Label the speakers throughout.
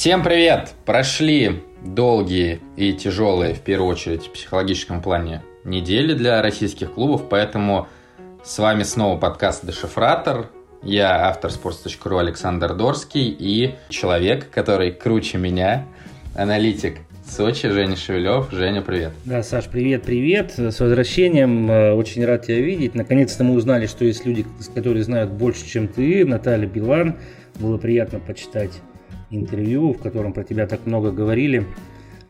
Speaker 1: Всем привет! Прошли долгие и тяжелые, в первую очередь, в психологическом плане недели для российских клубов, поэтому с вами снова подкаст «Дешифратор». Я автор sports.ru Александр Дорский и человек, который круче меня, аналитик Сочи, Женя Шевелев. Женя, привет.
Speaker 2: Да, Саш, привет, привет. С возвращением. Э, очень рад тебя видеть. Наконец-то мы узнали, что есть люди, которые знают больше, чем ты. Наталья Билан. Было приятно почитать интервью, в котором про тебя так много говорили.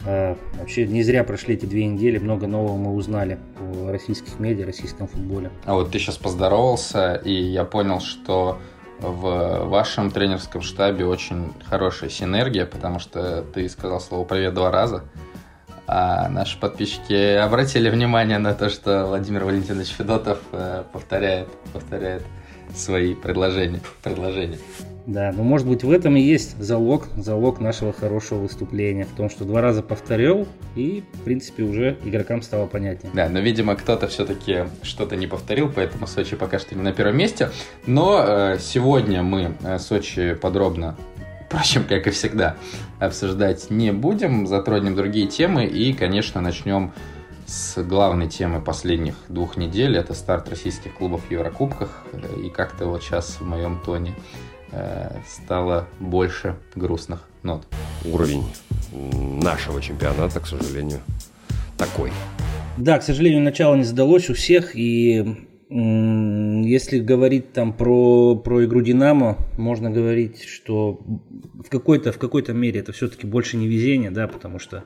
Speaker 2: А, вообще не зря прошли эти две недели, много нового мы узнали о российских медиа, российском футболе.
Speaker 1: А вот ты сейчас поздоровался, и я понял, что в вашем тренерском штабе очень хорошая синергия, потому что ты сказал слово «привет» два раза, а наши подписчики обратили внимание на то, что Владимир Валентинович Федотов э, повторяет, повторяет свои предложения. предложения.
Speaker 2: Да, ну может быть в этом и есть залог, залог нашего хорошего выступления, в том, что два раза повторил, и в принципе уже игрокам стало понятнее.
Speaker 1: Да, но видимо кто-то все-таки что-то не повторил, поэтому Сочи пока что не на первом месте. Но э, сегодня мы э, Сочи подробно впрочем, как и всегда, обсуждать не будем, затронем другие темы и, конечно, начнем с главной темы последних двух недель. Это старт российских клубов в Еврокубках. И как-то вот сейчас в моем тоне Э, стало больше грустных нот.
Speaker 3: Уровень нашего чемпионата, к сожалению, такой.
Speaker 2: Да, к сожалению, начало не задалось у всех, и если говорить там про, про игру Динамо, можно говорить, что в какой-то в какой-то мере это все-таки больше не везение, да, потому что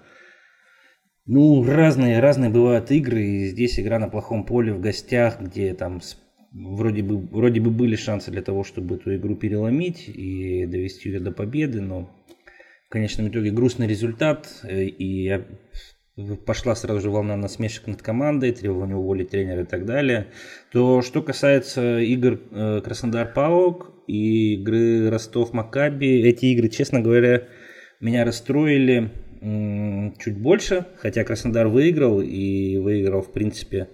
Speaker 2: ну, разные, разные бывают игры, и здесь игра на плохом поле в гостях, где там вроде бы, вроде бы были шансы для того, чтобы эту игру переломить и довести ее до победы, но в конечном итоге грустный результат, э, и пошла сразу же волна насмешек над командой, требования уволить тренера и так далее. То, что касается игр э, Краснодар-Паук и игры Ростов-Макаби, эти игры, честно говоря, меня расстроили чуть больше, хотя Краснодар выиграл и выиграл, в принципе,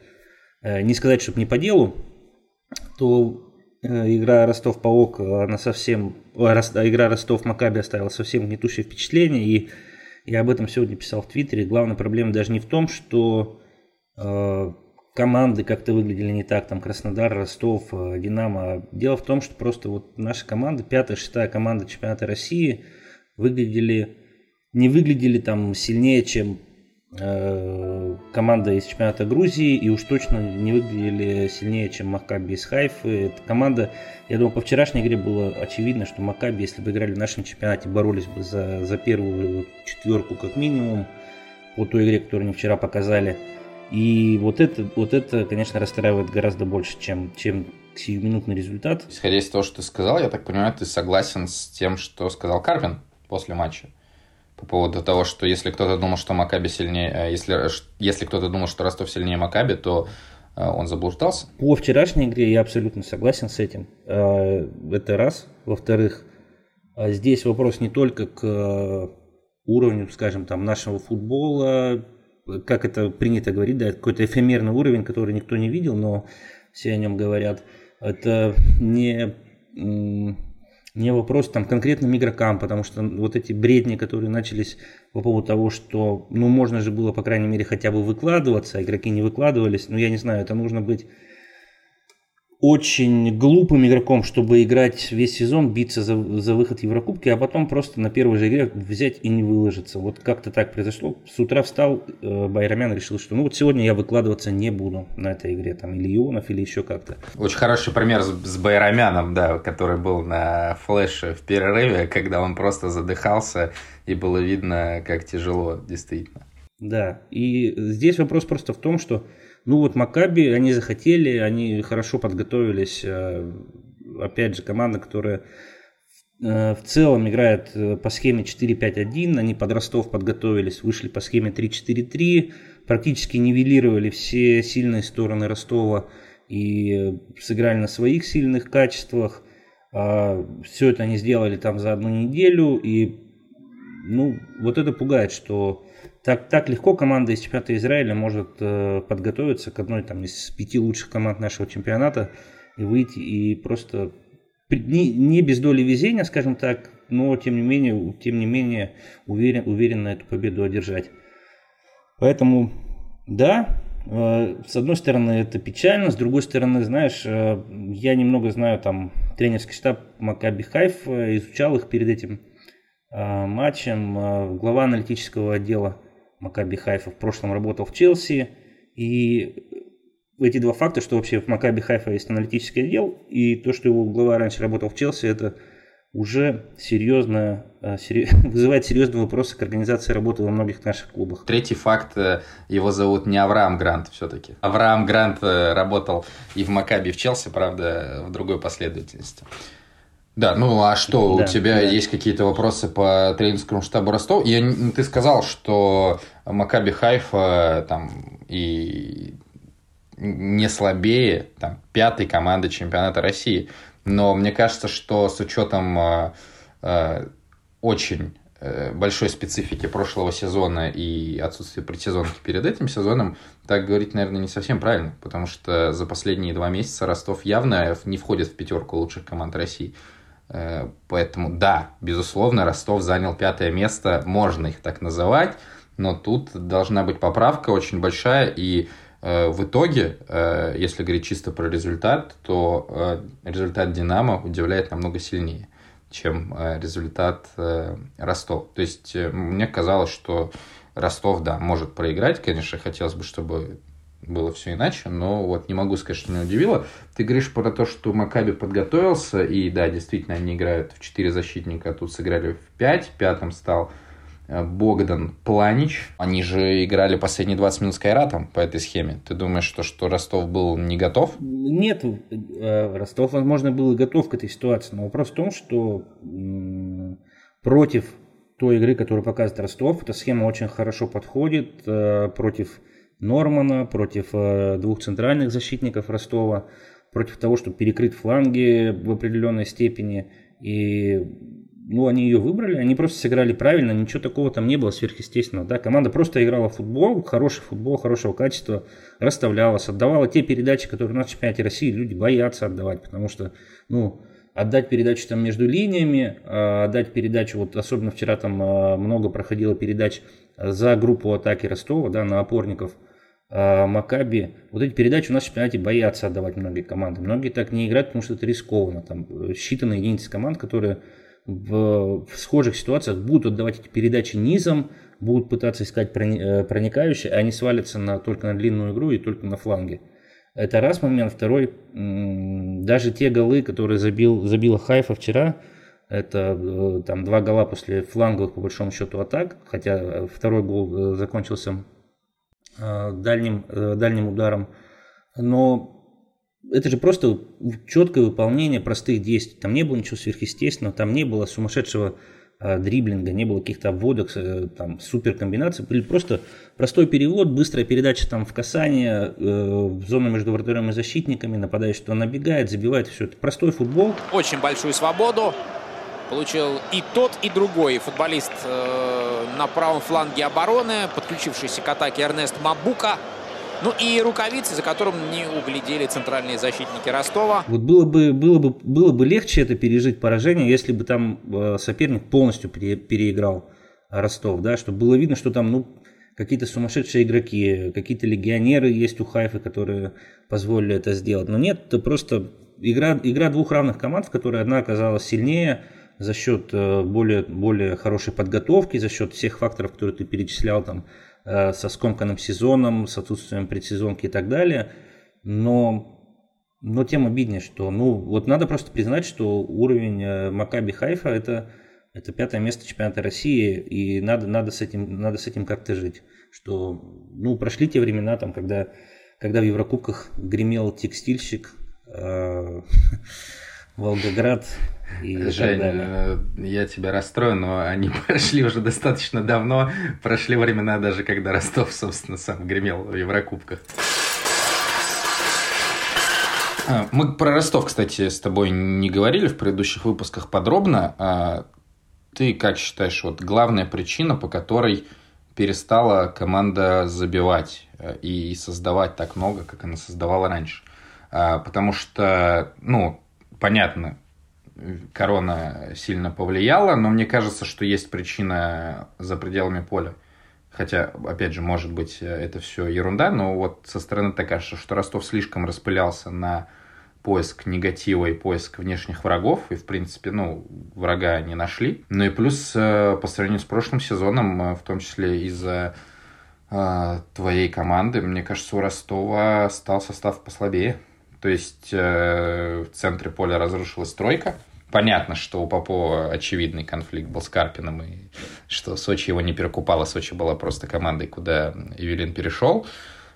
Speaker 2: э, не сказать, чтобы не по делу, то э, игра Ростов-Паук, она совсем, игра Ростов-Макаби оставила совсем гнетущее впечатление, и я об этом сегодня писал в Твиттере. Главная проблема даже не в том, что э, команды как-то выглядели не так, там Краснодар, Ростов, э, Динамо. Дело в том, что просто вот наша команда, пятая, шестая команда чемпионата России, выглядели, не выглядели там сильнее, чем команда из чемпионата Грузии и уж точно не выглядели сильнее, чем Макаби из Хайфы. Эта команда, я думаю, по вчерашней игре было очевидно, что Макаби, если бы играли в нашем чемпионате, боролись бы за, за первую четверку как минимум по той игре, которую они вчера показали. И вот это, вот это, конечно, расстраивает гораздо больше, чем, чем сиюминутный результат.
Speaker 1: Исходя из того, что ты сказал, я так понимаю, ты согласен с тем, что сказал Карвин после матча по поводу того, что если кто-то думал, что Макаби сильнее, э, если, если кто-то думал, что Ростов сильнее Макаби, то э, он заблуждался?
Speaker 2: По вчерашней игре я абсолютно согласен с этим. Э, это раз. Во-вторых, здесь вопрос не только к уровню, скажем, там, нашего футбола, как это принято говорить, да, какой-то эфемерный уровень, который никто не видел, но все о нем говорят. Это не не вопрос там конкретным игрокам, потому что вот эти бредни, которые начались по поводу того, что ну можно же было, по крайней мере, хотя бы выкладываться, а игроки не выкладывались, ну я не знаю, это нужно быть очень глупым игроком, чтобы играть весь сезон, биться за, за выход в Еврокубки, а потом просто на первой же игре взять и не выложиться. Вот как-то так произошло. С утра встал э, Байрамян решил, что ну вот сегодня я выкладываться не буду на этой игре, там, или Ионов, или еще как-то.
Speaker 1: Очень хороший пример с, с Байрамяном, да, который был на флеше в перерыве, когда он просто задыхался, и было видно, как тяжело, действительно.
Speaker 2: Да, и здесь вопрос просто в том, что ну вот Макаби, они захотели, они хорошо подготовились. Э, опять же, команда, которая э, в целом играет э, по схеме 4-5-1. Они под Ростов подготовились, вышли по схеме 3-4-3. Практически нивелировали все сильные стороны Ростова и сыграли на своих сильных качествах. А, Все это они сделали там за одну неделю. И ну, вот это пугает, что так, так легко команда из чемпионата Израиля может э, подготовиться к одной там, из пяти лучших команд нашего чемпионата и выйти и просто не, не без доли везения, скажем так, но тем не менее, тем не менее уверен, уверен на эту победу одержать. Поэтому, да, э, с одной стороны это печально, с другой стороны, знаешь, э, я немного знаю там тренерский штаб Макаби Хайф, изучал их перед этим э, матчем. Глава аналитического отдела Макаби Хайфа в прошлом работал в Челси. И эти два факта, что вообще в Макаби Хайфа есть аналитический отдел, и то, что его глава раньше работал в Челси, это уже серьезно, э, вызывает серьезные вопросы к организации работы во многих наших клубах.
Speaker 1: Третий факт, э, его зовут не Авраам Грант все-таки. Авраам Грант э, работал и в Макаби, и в Челси, правда, в другой последовательности. Да, ну а что, да, у тебя да. есть какие-то вопросы по тренерскому штабу Ростов? Я, ты сказал, что Макаби Хайфа там и не слабее там, пятой команды чемпионата России. Но мне кажется, что с учетом э, э, очень э, большой специфики прошлого сезона и отсутствия предсезонки перед этим сезоном, так говорить, наверное, не совсем правильно, потому что за последние два месяца Ростов явно не входит в пятерку лучших команд России. Э, поэтому, да, безусловно, Ростов занял пятое место, можно их так называть, но тут должна быть поправка очень большая, и Э, в итоге, э, если говорить чисто про результат, то э, результат «Динамо» удивляет намного сильнее, чем результат Ростов. То есть мне казалось, что Ростов, да, может проиграть. Конечно, хотелось бы, чтобы было все иначе, но вот не могу сказать, что меня удивило. Ты говоришь про то, что Макаби подготовился, и да, действительно, они играют в 4 защитника, а тут сыграли в 5, пятым стал Э, Богдан Планич. Они же играли последние 20 минут с Кайратом по этой схеме. Ты думаешь, что, что Ростов был не готов?
Speaker 2: Нет, э, Ростов, возможно, был и готов к этой ситуации. Но вопрос в том, что против той игры, которую показывает Ростов, эта схема очень хорошо подходит э, против Нормана, против двух центральных защитников Ростова, против того, чтобы перекрыть фланги в определенной степени. И ну, они ее выбрали, они просто сыграли правильно, ничего такого там не было сверхъестественного. Да? Команда просто играла в футбол, хороший футбол, хорошего качества, расставлялась, отдавала те передачи, которые в чемпионате России люди боятся отдавать, потому что, ну, отдать передачу там между линиями, а отдать передачу, вот особенно вчера там а, много проходило передач за группу атаки Ростова, да, на опорников, Макаби. Вот эти передачи у нас в чемпионате боятся отдавать многие команды. Многие так не играют, потому что это рискованно. Там э, считанные единицы команд, которые в, в схожих ситуациях будут отдавать эти передачи низом, будут пытаться искать э, проникающие, а они свалятся на, только на длинную игру и только на фланге. Это раз момент. Второй, даже те голы, которые забил, забила Хайфа вчера, это э, там два гола после фланговых, по большому счету, атак, хотя второй гол закончился дальним, дальним ударом. Но это же просто четкое выполнение простых действий. Там не было ничего сверхъестественного, там не было сумасшедшего э, дриблинга, не было каких-то обводок, э, там, супер комбинаций. Были просто простой перевод, быстрая передача там в касание, э, в зону между вратарем и защитниками, нападающий туда набегает, забивает, все. Это простой футбол.
Speaker 4: Очень большую свободу получил и тот, и другой футболист э, на правом фланге обороны, подключившийся к атаке Эрнест Мабука. Ну и рукавицы, за которым не углядели центральные защитники Ростова.
Speaker 2: Вот было бы, было бы, было бы легче это пережить поражение, если бы там э, соперник полностью пере, переиграл Ростов, да, чтобы было видно, что там, ну, какие-то сумасшедшие игроки, какие-то легионеры есть у Хайфы, которые позволили это сделать. Но нет, это просто игра, игра двух равных команд, в которой одна оказалась сильнее за счет э, более, более хорошей подготовки, за счет всех факторов, которые ты перечислял, там, Э, со скомканным сезоном, с отсутствием предсезонки и так далее. Но, но тем обиднее, что ну, вот надо просто признать, что уровень э, Макаби Хайфа это, это пятое место чемпионата России, и надо, надо с этим, надо с этим как-то жить. Что, ну, прошли те времена, там, когда, когда в Еврокубках гремел текстильщик, э, Волгоград и
Speaker 1: Жень, э, я тебя расстрою, но они прошли уже достаточно давно. Прошли времена даже, когда Ростов, собственно, сам гремел в Еврокубках. А, мы про Ростов, кстати, с тобой не говорили в предыдущих выпусках подробно. А, ты как считаешь, вот главная причина, по которой перестала команда забивать э, и создавать так много, как она создавала раньше? А, потому что, ну, понятно, корона сильно повлияла, но мне кажется, что есть причина за пределами поля. Хотя, опять же, может быть, это все ерунда, но вот со стороны так кажется, что Ростов слишком распылялся на поиск негатива и поиск внешних врагов, и, в принципе, ну, врага не нашли. Ну и плюс, э, по сравнению с прошлым сезоном, э, в том числе из-за э, твоей команды, мне кажется, у Ростова стал состав послабее. То есть в центре поля разрушилась тройка. Понятно, что у Попова очевидный конфликт был с Карпином, и что Сочи его не перекупала. Сочи была просто командой, куда Эвелин перешел.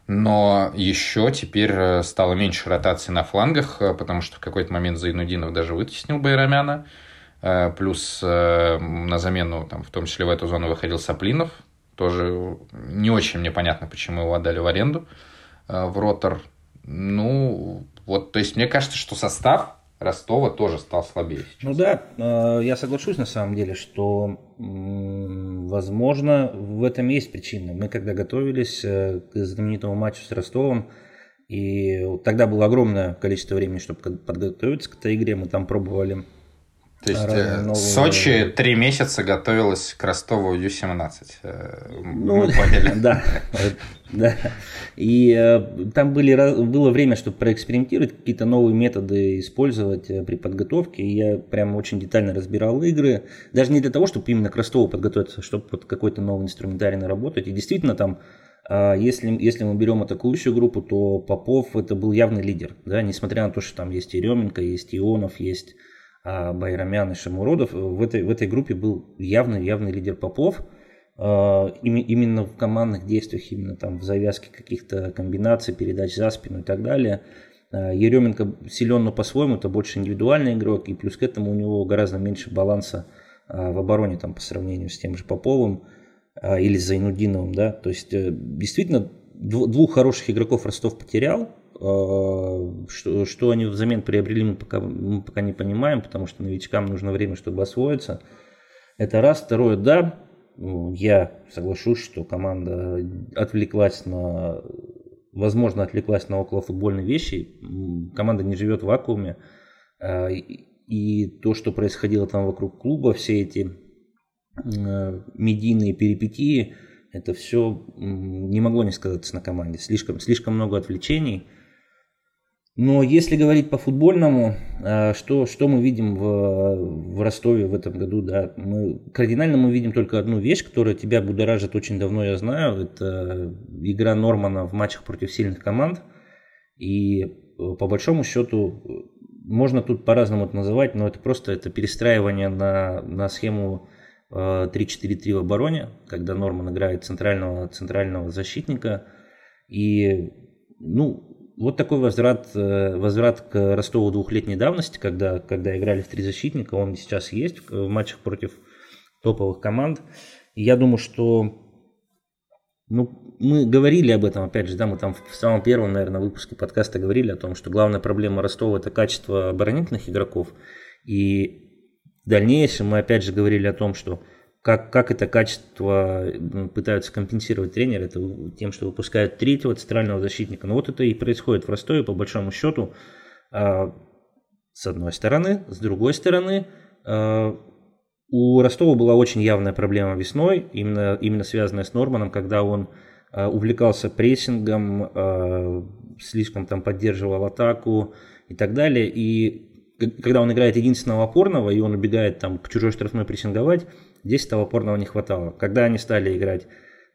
Speaker 1: Но еще теперь э, стало меньше ротации на флангах, э, потому что в какой-то момент Зайнудинов даже вытеснил Байрамяна. Э, плюс на замену, там, в том числе в эту зону, выходил Саплинов. Тоже не очень мне понятно, почему его отдали в аренду в Ротор. Ну, вот, то есть мне кажется, что состав Ростова тоже стал слабее. Сейчас.
Speaker 2: Ну да, э, я соглашусь на самом деле, что возможно в этом есть причина. Мы когда готовились э, к знаменитому матчу с Ростовом, и тогда было огромное количество времени, чтобы подготовиться к этой игре, мы там пробовали
Speaker 1: то есть э, новые... Сочи три месяца готовилась к Ростову Ю-17. Э,
Speaker 2: ну, Мы поняли. Да, да. И э, там были, было время, чтобы проэкспериментировать, какие-то новые методы использовать при подготовке. И я прям очень детально разбирал игры. Даже не для того, чтобы именно к Ростову подготовиться, а чтобы под какой-то новый инструментарий наработать. И действительно там если, если мы берем атакующую группу, то Попов это был явный лидер. Да? Несмотря на то, что там есть Еременко, есть Ионов, есть а Байрамян и Шамуродов, в этой, в этой группе был явный, явный лидер Попов. А, именно в командных действиях, именно там в завязке каких-то комбинаций, передач за спину и так далее. А, Еременко силен, но по-своему, это больше индивидуальный игрок, и плюс к этому у него гораздо меньше баланса а, в обороне там, по сравнению с тем же Поповым или Зайнудиновым. Да? То есть э, действительно двух хороших игроков Ростов потерял, а, что, что они взамен приобрели, мы пока, мы пока не понимаем, потому что новичкам нужно время, чтобы освоиться. Это раз. Второе, да, я соглашусь, что команда отвлеклась на, возможно, отвлеклась на околофутбольные вещи. Команда не живет в вакууме. А, и то, что происходило там вокруг клуба, все эти медийные перипетии, это все не могло не сказаться на команде. Слишком, слишком много отвлечений – но если говорить по футбольному, а, что, что мы видим в, в Ростове в этом году, да, мы, кардинально мы видим только одну вещь, которая тебя будоражит очень давно, я знаю, это игра Нормана в матчах против сильных команд. И э, по большому счету, можно тут по-разному это называть, но это просто это перестраивание на, на схему 3-4-3 э, в обороне, когда Норман играет центрального, центрального защитника. И ну, вот такой возврат, э, возврат к Ростову двухлетней давности, когда, когда играли в три защитника, он сейчас есть в матчах против топовых команд. И я думаю, что ну, мы говорили об этом, опять же, да, мы там в самом первом, наверное, выпуске подкаста говорили о том, что главная проблема Ростова – это качество оборонительных игроков. И в дальнейшем мы опять же говорили о том, что как, как это качество пытаются компенсировать тренеры, это тем, что выпускают третьего центрального защитника. Но вот это и происходит в Ростове, по большому счету, а, с одной стороны. С другой стороны, а, у Ростова была очень явная проблема весной, именно, именно связанная с Норманом, когда он а, увлекался прессингом, слишком там поддерживал атаку и так далее. И когда он играет единственного опорного, и он убегает там к чужой штрафной прессинговать, Здесь этого опорного не хватало. Когда они стали играть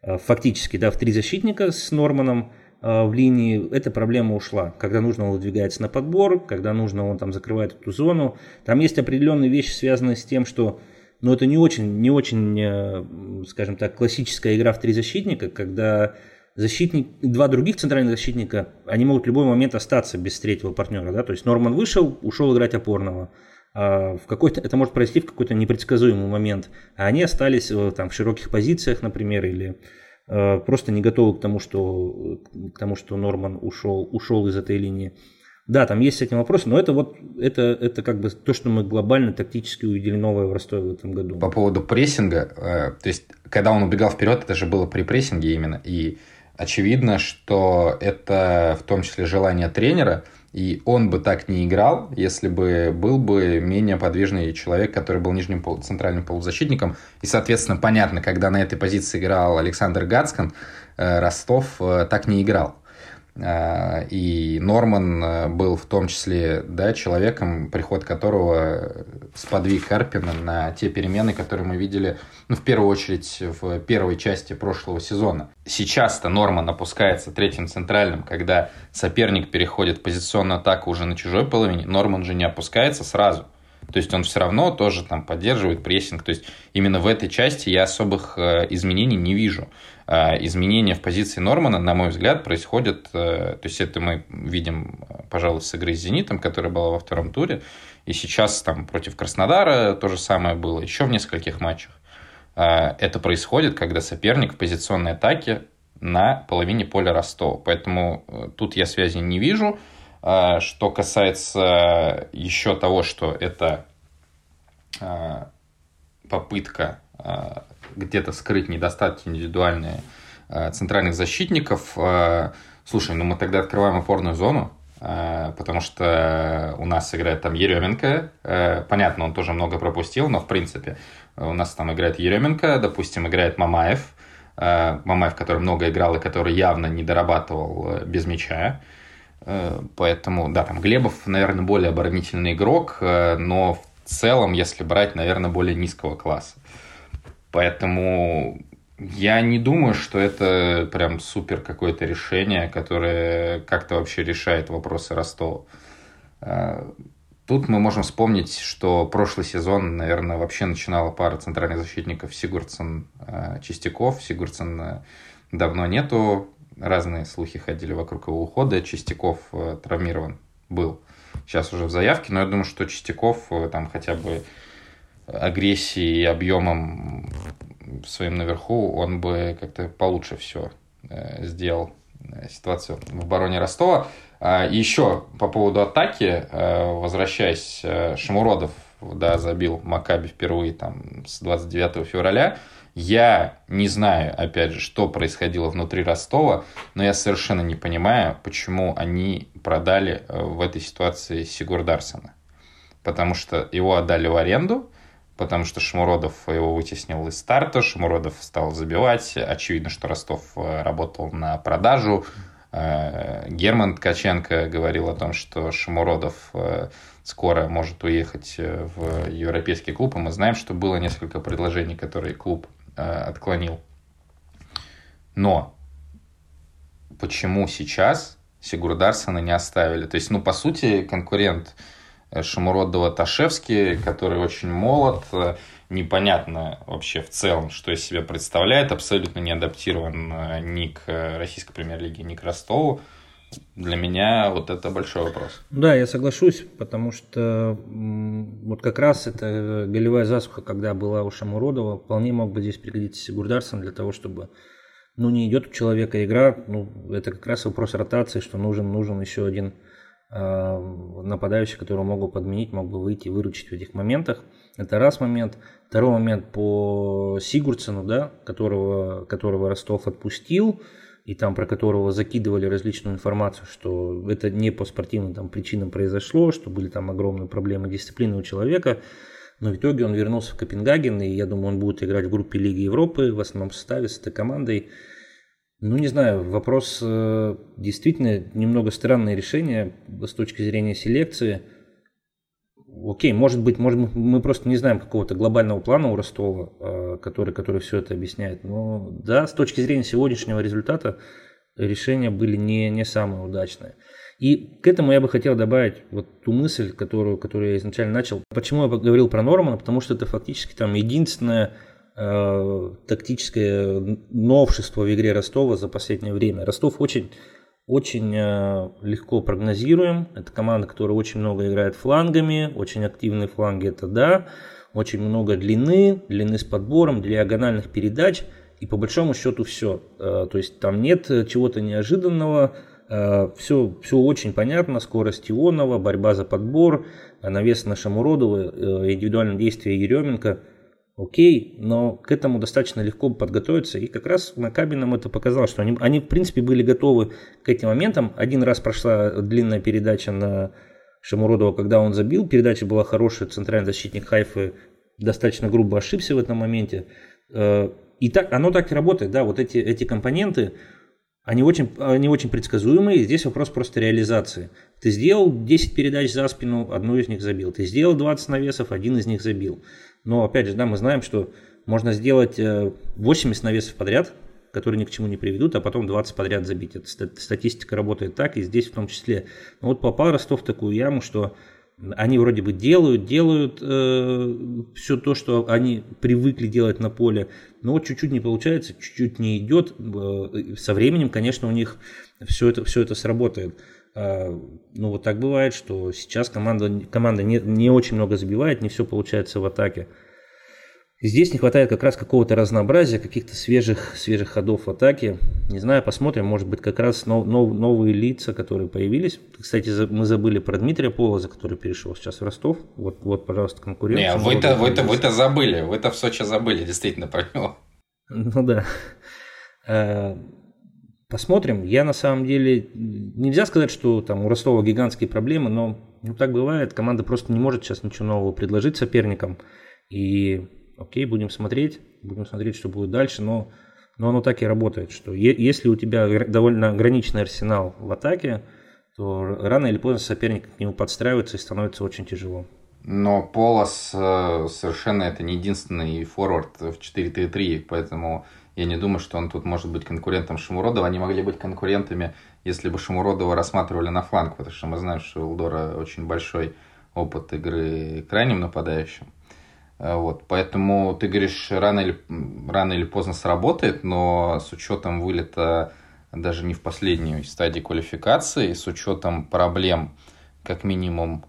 Speaker 2: э, фактически да, в три защитника с Норманом э, в линии, эта проблема ушла. Когда нужно, он выдвигается на подбор, когда нужно, он там закрывает эту зону. Там есть определенные вещи, связанные с тем, что ну, это не очень, не очень, э, скажем так, классическая игра в три защитника, когда защитник, два других центральных защитника, они могут в любой момент остаться без третьего партнера. Да? То есть Норман вышел, ушел играть опорного. А, в какой-то, это может произойти в какой-то непредсказуемый момент, а они остались э, там в широких позициях, например, или э, просто не готовы к тому, что, к тому, что Норман ушел, ушел из этой линии. Да, там есть с этим вопросы, но это вот это, это как бы то, что мы глобально тактически увидели новое в Ростове в этом году.
Speaker 1: По поводу прессинга, э, то есть когда он убегал вперед, это же было при прессинге именно, и очевидно, что это в том числе желание тренера – И он бы так не играл, если бы был бы менее подвижный человек, который был нижним пол, центральным полузащитником. И, соответственно, понятно, когда на этой позиции играл Александр Гацкан, э, Ростов э, так не играл. Э, и Норман э, был в том числе да, человеком, приход которого сподвиг Карпина на те перемены, которые мы видели, ну, в первую очередь, в первой части прошлого сезона. Сейчас-то Норман опускается третьим центральным, когда соперник переходит в позиционную атаку уже на чужой половине, Норман же не опускается сразу. То есть он все равно тоже там поддерживает прессинг. То есть именно в этой части я особых э, изменений не вижу. А, изменения в позиции Нормана, на мой взгляд, происходят, э, то есть это мы видим, пожалуй, с игры с «Зенитом», которая была во втором туре, и сейчас там против Краснодара то же самое было, еще в нескольких матчах. Это происходит, когда соперник в позиционной атаке на половине поля Ростова. Поэтому э, тут я связи не вижу. А, что касается еще того, что это попытка где-то скрыть недостатки индивидуальные э, центральных защитников. Э, слушай, ну мы тогда открываем опорную зону, э, потому что у нас играет там Еременко. Понятно, он тоже много пропустил, но в принципе у нас там играет Еременко, допустим, играет Мамаев. Мамаев, который много играл и который явно не дорабатывал без мяча. Поэтому, да, там Глебов, наверное, более оборонительный игрок, но в целом, если брать, наверное, более низкого класса. Поэтому я не думаю, что это прям супер какое-то решение, которое как-то вообще решает вопросы Ростова. А, тут мы можем вспомнить, что прошлый сезон, наверное, вообще начинала пара центральных защитников Сигурдсон-Чистяков. Сигурдсон давно нету, разные слухи ходили вокруг его ухода. Чистяков травмирован был сейчас уже в заявке, но я думаю, что Чистяков там хотя бы агрессией и объемом своим наверху, он бы как-то получше все э, сделал э, ситуацию в обороне Ростова. А, и еще по поводу атаки, э, возвращаясь, Шамуродов да, забил Макаби впервые там с 29 февраля. Я не знаю, опять же, что происходило внутри Ростова, но я совершенно не понимаю, почему они продали в этой ситуации Сигурдарсона. Потому что его отдали в аренду, потому что Шмуродов его вытеснил из старта, Шмуродов стал забивать, очевидно, что Ростов э, работал на продажу, э, Герман Ткаченко говорил о том, что Шамуродов э, скоро может уехать в европейский клуб, и мы знаем, что было несколько предложений, которые клуб отклонил. Но почему сейчас Сигурдарсона не оставили? То есть, ну, по сути, конкурент Шамуродова Ташевский, который очень молод, непонятно вообще в целом, что из себя представляет, абсолютно не адаптирован э, ни к российской премьер-лиге, ни к Ростову. Для меня вот это большой вопрос.
Speaker 2: Да, я соглашусь, потому что вот как раз эта голевая засуха, когда была у Шамуродова, вполне мог бы здесь пригодиться Сигурдарсон для того, чтобы ну, не идет у человека игра, ну, это как раз вопрос ротации, что нужен, нужен еще один Э, нападающий, которого могу подменить, мог бы выйти и выручить в этих моментах. Это раз момент. Второй момент по Сигурдсену, да, которого, которого Ростов отпустил, и там про которого закидывали различную информацию, что это не по спортивным там, причинам произошло, что были там огромные проблемы дисциплины у человека. Но в итоге он вернулся в Копенгаген, и я думаю, он будет играть в группе Лиги Европы в основном составе с этой командой. Ну, не знаю, вопрос э, действительно немного странное решение с точки зрения селекции. Окей, может быть, может, мы просто не знаем какого-то глобального плана у Ростова, э, который, который все это объясняет. Но да, с точки зрения сегодняшнего результата решения были не, не самые удачные. И к этому я бы хотел добавить вот ту мысль, которую, которую я изначально начал. Почему я говорил про Нормана? Потому что это фактически там единственная Э, тактическое новшество в игре Ростова за последнее время. Ростов очень, очень э, легко прогнозируем. Это команда, которая очень много играет флангами, очень активные фланги это да, очень много длины, длины с подбором, диагональных передач. И по большому счету все. Э, то есть там нет чего-то неожиданного, все, все очень понятно, скорость Ионова, борьба за подбор, навес на Шамуродова, индивидуальное действие Еременко – окей, но к этому достаточно легко подготовиться. И как раз Макаби нам это показал, что они, они в принципе были готовы к этим моментам. Один раз прошла длинная передача на Шамуродова, когда он забил. Передача была хорошая, центральный защитник Хайфы достаточно грубо ошибся в этом моменте. Э, и так, оно так и работает, да, вот эти, эти компоненты, они очень, они очень предсказуемые, здесь вопрос просто реализации. Ты сделал 10 передач за спину, одну из них забил. Ты сделал 20 навесов, один из них забил. Но опять же, да, мы знаем, что можно сделать 80 э, навесов подряд, которые ни к чему не приведут, а потом 20 подряд забить. Эта статистика работает так, и здесь в том числе. Но вот попал Ростов в такую яму, что они вроде бы делают, делают э, все то, что они привыкли делать на поле, но чуть-чуть не получается, чуть-чуть не идет. Э, со временем, конечно, у них все это, все это сработает. Э, ну вот так бывает, что сейчас команда, команда не, не очень много забивает, не все получается в атаке. Здесь не хватает как раз какого-то разнообразия, каких-то свежих, свежих ходов в атаке. Не знаю, посмотрим, может быть, как раз нов, нов, новые лица, которые появились. Кстати, мы забыли про Дмитрия Полоза, который перешел сейчас в Ростов. Вот, вот пожалуйста, конкуренция.
Speaker 1: Не, вы-то, вы-то, вы-то забыли, вы-то в Сочи забыли, действительно, про него.
Speaker 2: Ну да. Посмотрим. Я на самом деле, нельзя сказать, что там у Ростова гигантские проблемы, но ну, так бывает. Команда просто не может сейчас ничего нового предложить соперникам. И окей, будем смотреть, будем смотреть, что будет дальше, но, но оно так и работает, что е- если у тебя довольно ограниченный арсенал в атаке, то рано или поздно соперник к нему подстраивается и становится очень тяжело.
Speaker 1: Но Полос э, совершенно это не единственный форвард в 4-3-3, поэтому я не думаю, что он тут может быть конкурентом Шамуродова. Они могли быть конкурентами, если бы Шамуродова рассматривали на фланг, потому что мы знаем, что у Элдора очень большой опыт игры крайним нападающим. Э, вот, поэтому ты говоришь, рано или, рано или поздно сработает, но с учетом вылета даже не в последнюю стадии квалификации, с учетом проблем как минимум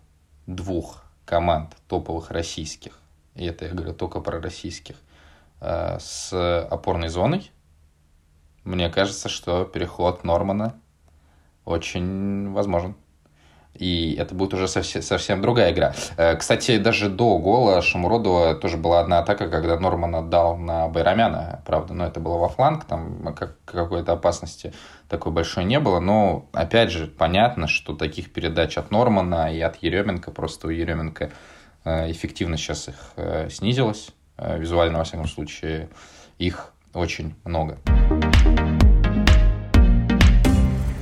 Speaker 1: двух команд топовых российских, и это я говорю только про российских, с опорной зоной, мне кажется, что переход Нормана очень возможен. И это будет уже совсем, совсем другая игра. Э, кстати, даже до гола Шамуродова тоже была одна атака, когда Норман отдал на Байрамяна. Правда, но это было во фланг, там как, какой-то опасности такой большой не было. Но, опять же, понятно, что таких передач от Нормана и от Еременко, просто у Еременко э, эффективность сейчас их э, снизилась. Визуально, во всяком случае, их очень много.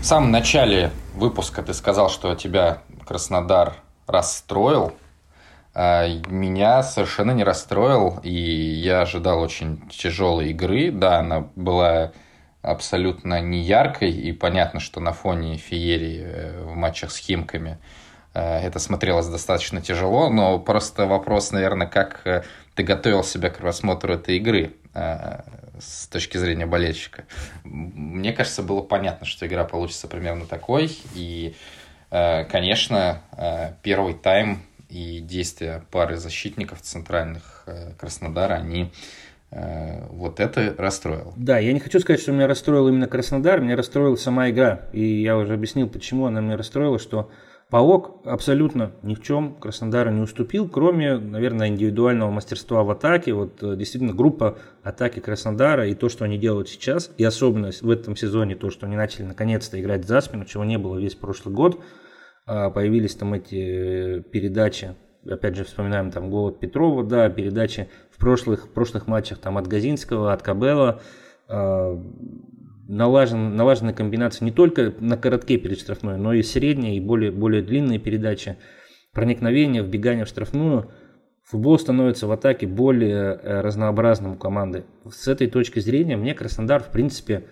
Speaker 1: В самом начале выпуска ты сказал, что тебя Краснодар расстроил. А меня совершенно не расстроил, и я ожидал очень тяжелой игры. Да, она была абсолютно не яркой, и понятно, что на фоне феерии э, в матчах с Химками э, это смотрелось достаточно тяжело, но просто вопрос, наверное, как э, ты готовил себя к просмотру этой игры с точки зрения болельщика. Мне кажется, было понятно, что игра получится примерно такой. И, э, конечно, э, первый тайм и действия пары защитников центральных э, Краснодара, они вот это расстроил.
Speaker 2: Да, я не хочу сказать, что меня расстроил именно Краснодар, меня расстроила сама игра. И я уже объяснил, почему она меня расстроила, что Паук абсолютно ни в чем Краснодару не уступил, кроме, наверное, индивидуального мастерства в атаке. Вот э, действительно группа атаки Краснодара и то, что они делают сейчас, и особенность в этом сезоне то, что они начали наконец-то играть за спину, чего не было весь прошлый год. А, появились там эти передачи, опять же вспоминаем там гол от Петрова, да, передачи в прошлых, прошлых матчах там от Газинского, от Кабела а, налажен, налажены комбинации не только на коротке перед штрафной, но и средние и более, более длинные передачи, проникновение, вбегание в штрафную. Футбол становится в атаке более э, разнообразным у команды. С этой точки зрения мне Краснодар, в принципе,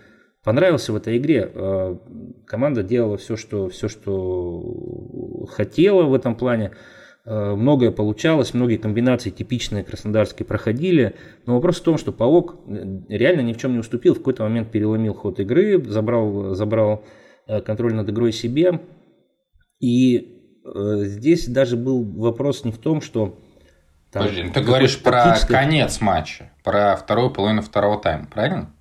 Speaker 2: понравился в этой игре. Э, команда делала все, что, все, что хотела в этом плане. Э, многое получалось, многие комбинации типичные краснодарские проходили. Но вопрос в том, что Паук э, реально ни в чем не уступил. В какой-то момент переломил ход игры, забрал, забрал э, контроль над игрой себе. И здесь даже был вопрос не в том, что...
Speaker 1: Там, Подожди, ну ты говоришь про конец матча, про вторую половину второго тайма, правильно?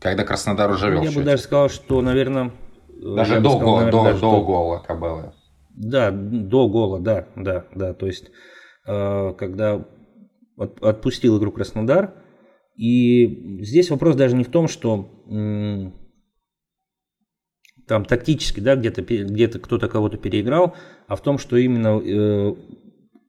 Speaker 1: Когда Краснодар уже вел
Speaker 2: Я счете. бы даже сказал, что, наверное...
Speaker 1: Даже до, сказал, наверное, до, даже до гола Кабелы.
Speaker 2: Да, до гола, да, да, да. То есть, э, когда отпустил игру Краснодар. И здесь вопрос даже не в том, что там тактически, да, где-то где кто-то кого-то переиграл, а в том, что именно э,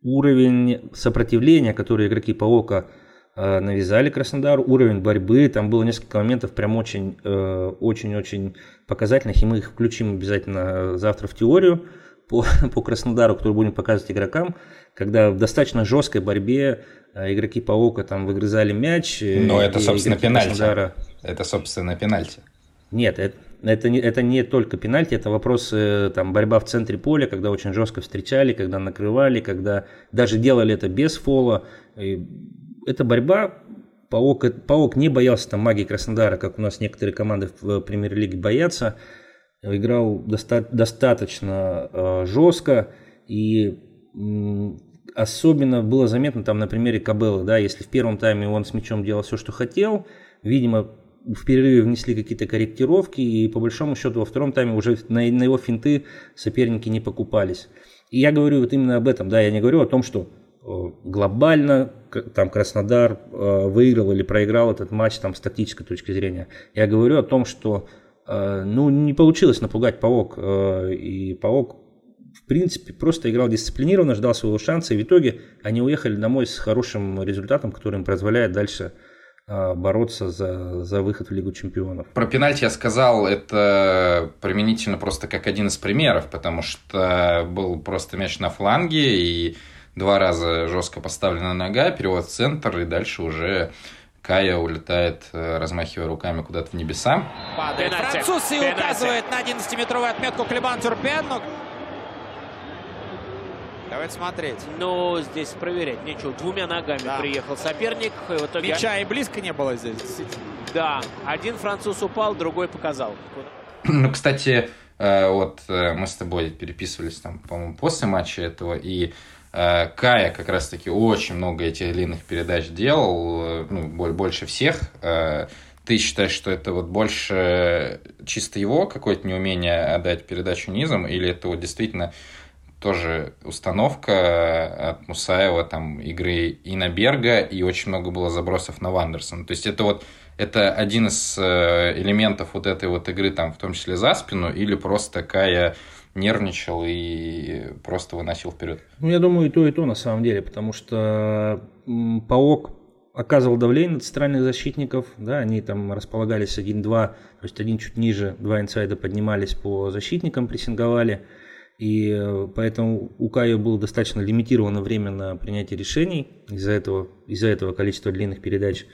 Speaker 2: уровень сопротивления, который игроки Паока э, навязали Краснодару, уровень борьбы, там было несколько моментов прям очень, э, очень-очень показательных, и мы их включим обязательно завтра в теорию по, по Краснодару, которую будем показывать игрокам, когда в достаточно жесткой борьбе э, игроки Паока там выгрызали мяч.
Speaker 1: Э, Но это, собственно, пенальти. Краснодара... Это, собственно, пенальти.
Speaker 2: Нет, это, это не, это не только пенальти, это вопросы там, борьба в центре поля, когда очень жестко встречали, когда накрывали, когда даже делали это без фола. И это борьба. Паук, Паук не боялся там магии Краснодара, как у нас некоторые команды в премьер-лиге боятся. Играл доста- достаточно э, жестко и м, особенно было заметно там на примере Кабелы, да, если в первом тайме он с мячом делал все, что хотел, видимо, в перерыве внесли какие-то корректировки, и по большому счету во втором тайме уже на, на его финты соперники не покупались. И я говорю вот именно об этом, да, я не говорю о том, что э, глобально там Краснодар э, выиграл или проиграл этот матч там с тактической точки зрения. Я говорю о том, что ну не получилось напугать Паук, и Паук в принципе просто играл дисциплинированно, ждал своего шанса, и в итоге они уехали домой с хорошим результатом, который им позволяет дальше а, бороться за, за выход в Лигу Чемпионов.
Speaker 1: Про пенальти я сказал, это применительно просто как один из примеров, потому что был просто мяч на фланге, и два раза жестко поставлена нога, перевод в центр, и дальше уже Кая улетает, э, размахивая руками куда-то в небеса.
Speaker 4: Падает француз и указывает на 11-метровую отметку Клебан Тюрпен. Давайте смотреть.
Speaker 5: Но здесь проверять нечего. Двумя ногами да. приехал соперник.
Speaker 4: И в итоге... Мяча и близко не было здесь.
Speaker 5: Да. Один француз упал, другой показал.
Speaker 1: Ну, кстати, э, вот э, мы с тобой переписывались там, по-моему, после матча этого, и Кая как раз-таки очень много этих длинных передач делал, ну, больше всех. Ты считаешь, что это вот больше чисто его какое-то неумение отдать передачу низом, или это вот действительно тоже установка от Мусаева, там, игры Инаберга, и очень много было забросов на Вандерсон. То есть это вот это один из э, элементов вот этой вот игры, там, в том числе за спину, или просто такая нервничал и просто выносил вперед?
Speaker 2: Ну, я думаю, и то, и то на самом деле, потому что Паук оказывал давление на центральных защитников, да, они там располагались 1-2, то есть один чуть ниже, два инсайда поднимались по защитникам, прессинговали, и э, поэтому у Кайо было достаточно лимитировано время на принятие решений. Из-за этого, из-за этого количество длинных передач,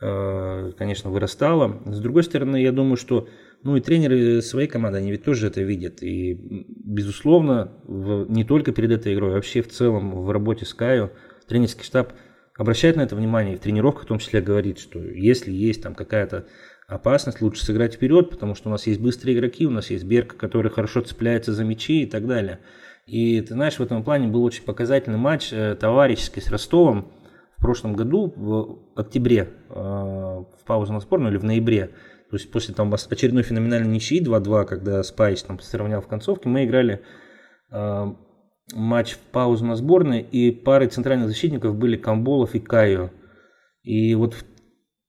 Speaker 2: э, конечно, вырастало. С другой стороны, я думаю, что ну и тренеры своей команды, они ведь тоже это видят. И, безусловно, в, не только перед этой игрой, а вообще в целом в работе с Кайо тренерский штаб обращает на это внимание и в тренировках в том числе говорит, что если есть там какая-то опасность, лучше сыграть вперед, потому что у нас есть быстрые игроки, у нас есть Берг, который хорошо цепляется за мячи и так далее. И ты знаешь, в этом плане был очень показательный матч э, товарищеский с Ростовом в прошлом году, в октябре, э, в паузу на сборную или в ноябре. То есть после там очередной феноменальной ничьи 2-2, когда Спайс там сравнял в концовке, мы играли э, матч в паузу на сборной, и парой центральных защитников были Камболов и Кайо. И вот в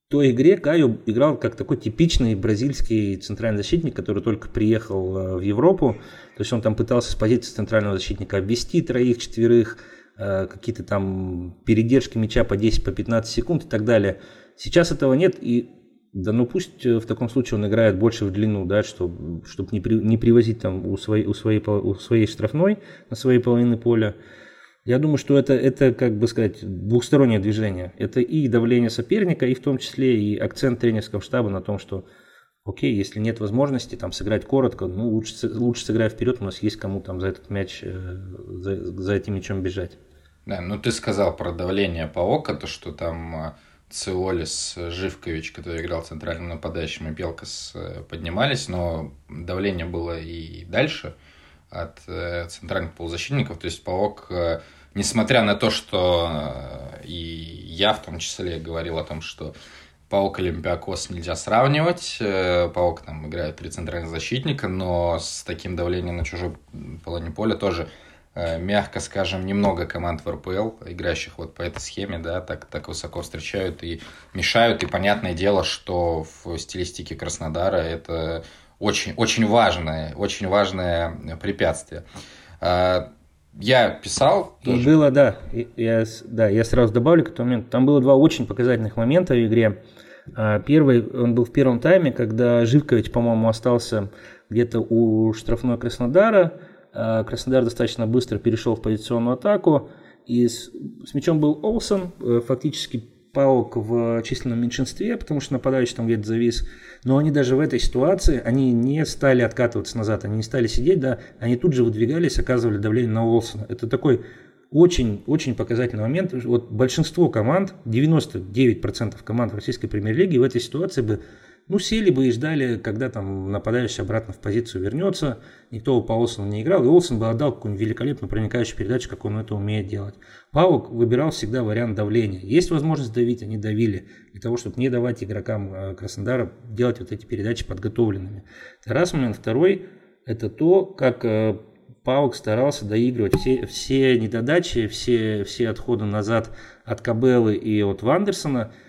Speaker 2: той игре Кайо играл как такой типичный бразильский центральный защитник, который только приехал э, в Европу. То есть он там пытался с позиции центрального защитника обвести троих, четверых, э, какие-то там передержки мяча по 10, по 15 секунд и так далее. Сейчас этого нет, и да ну пусть э, в таком случае он играет больше в длину, да, чтобы, чтобы не, при, не привозить там у своей, у, своей, у своей штрафной на своей половины поля. Я думаю, что это, это, как бы сказать, двухстороннее движение. Это и давление соперника, и в том числе и акцент тренерского штаба на том, что окей, если нет возможности там сыграть коротко, ну лучше, лучше сыграй вперед, у нас есть кому там за этот мяч, э, за, за этим мячом бежать.
Speaker 1: Да, ну ты сказал про давление по око, то что там э, Циолис, Живкович, который играл центральным нападающим, и Белкас э, поднимались, но давление было и дальше от центральных полузащитников, то есть Паук несмотря на то, что э, и я в том числе говорил о том, что Паук Олимпиакос нельзя сравнивать. Э, Паук там играет три центральных защитника, но с таким давлением на чужой половине поля тоже э, мягко скажем, немного команд в РПЛ, играющих вот по этой схеме, да, так, так высоко встречают и мешают. И понятное дело, что в стилистике Краснодара это очень, очень важное, очень важное препятствие. А, я писал.
Speaker 2: И было, да, я, да, я сразу добавлю к этому моменту. Там было два очень показательных момента в игре. А, первый, он был в первом тайме, когда Живкович, по-моему, остался где-то у штрафной Краснодара. А, Краснодар достаточно быстро перешел в позиционную атаку. И с, с мячом был Олсен, э, фактически Паук в численном меньшинстве, потому что нападающий там где-то завис. Но они даже в этой ситуации, они не стали откатываться назад, они не стали сидеть, да, они тут же выдвигались, оказывали давление на Олсона. Это такой очень-очень показательный момент. Вот большинство команд, 99% команд в российской премьер-лиге в этой ситуации бы ну, сели бы и ждали, когда там нападающий обратно в позицию вернется. Никто по Олсону не играл, и Олсен бы отдал какую-нибудь великолепную проникающую передачу, как он это умеет делать. Паук выбирал всегда вариант давления. Есть возможность давить, они давили, для того, чтобы не давать игрокам э, Краснодара делать вот эти передачи подготовленными. Это момент. Второй – это то, как э, Паук старался доигрывать все, все недодачи, все, все отходы назад от Кабелы и от Вандерсона –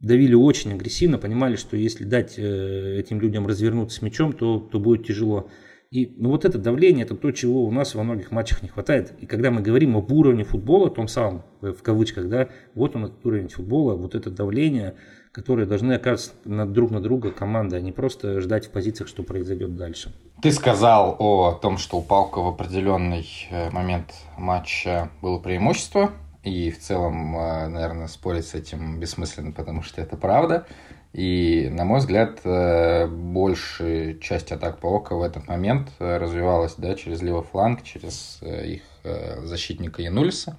Speaker 2: давили очень агрессивно, понимали, что если дать э, этим людям развернуться с мячом, то, то будет тяжело. И ну, вот это давление, это то, чего у нас во многих матчах не хватает. И когда мы говорим об уровне футбола, том самом, э, в кавычках, да, вот он этот уровень футбола, вот это давление, которое должны оказываться на, друг на друга команды, а не просто ждать в позициях, что произойдет дальше.
Speaker 1: Ты сказал о том, что у Палка в определенный э, момент матча было преимущество, и в целом, э, наверное, спорить с этим бессмысленно, потому что это правда. И, на мой взгляд, э, большая часть атак Паука в этот момент э, развивалась да, через левый фланг, через их защитника Янулиса,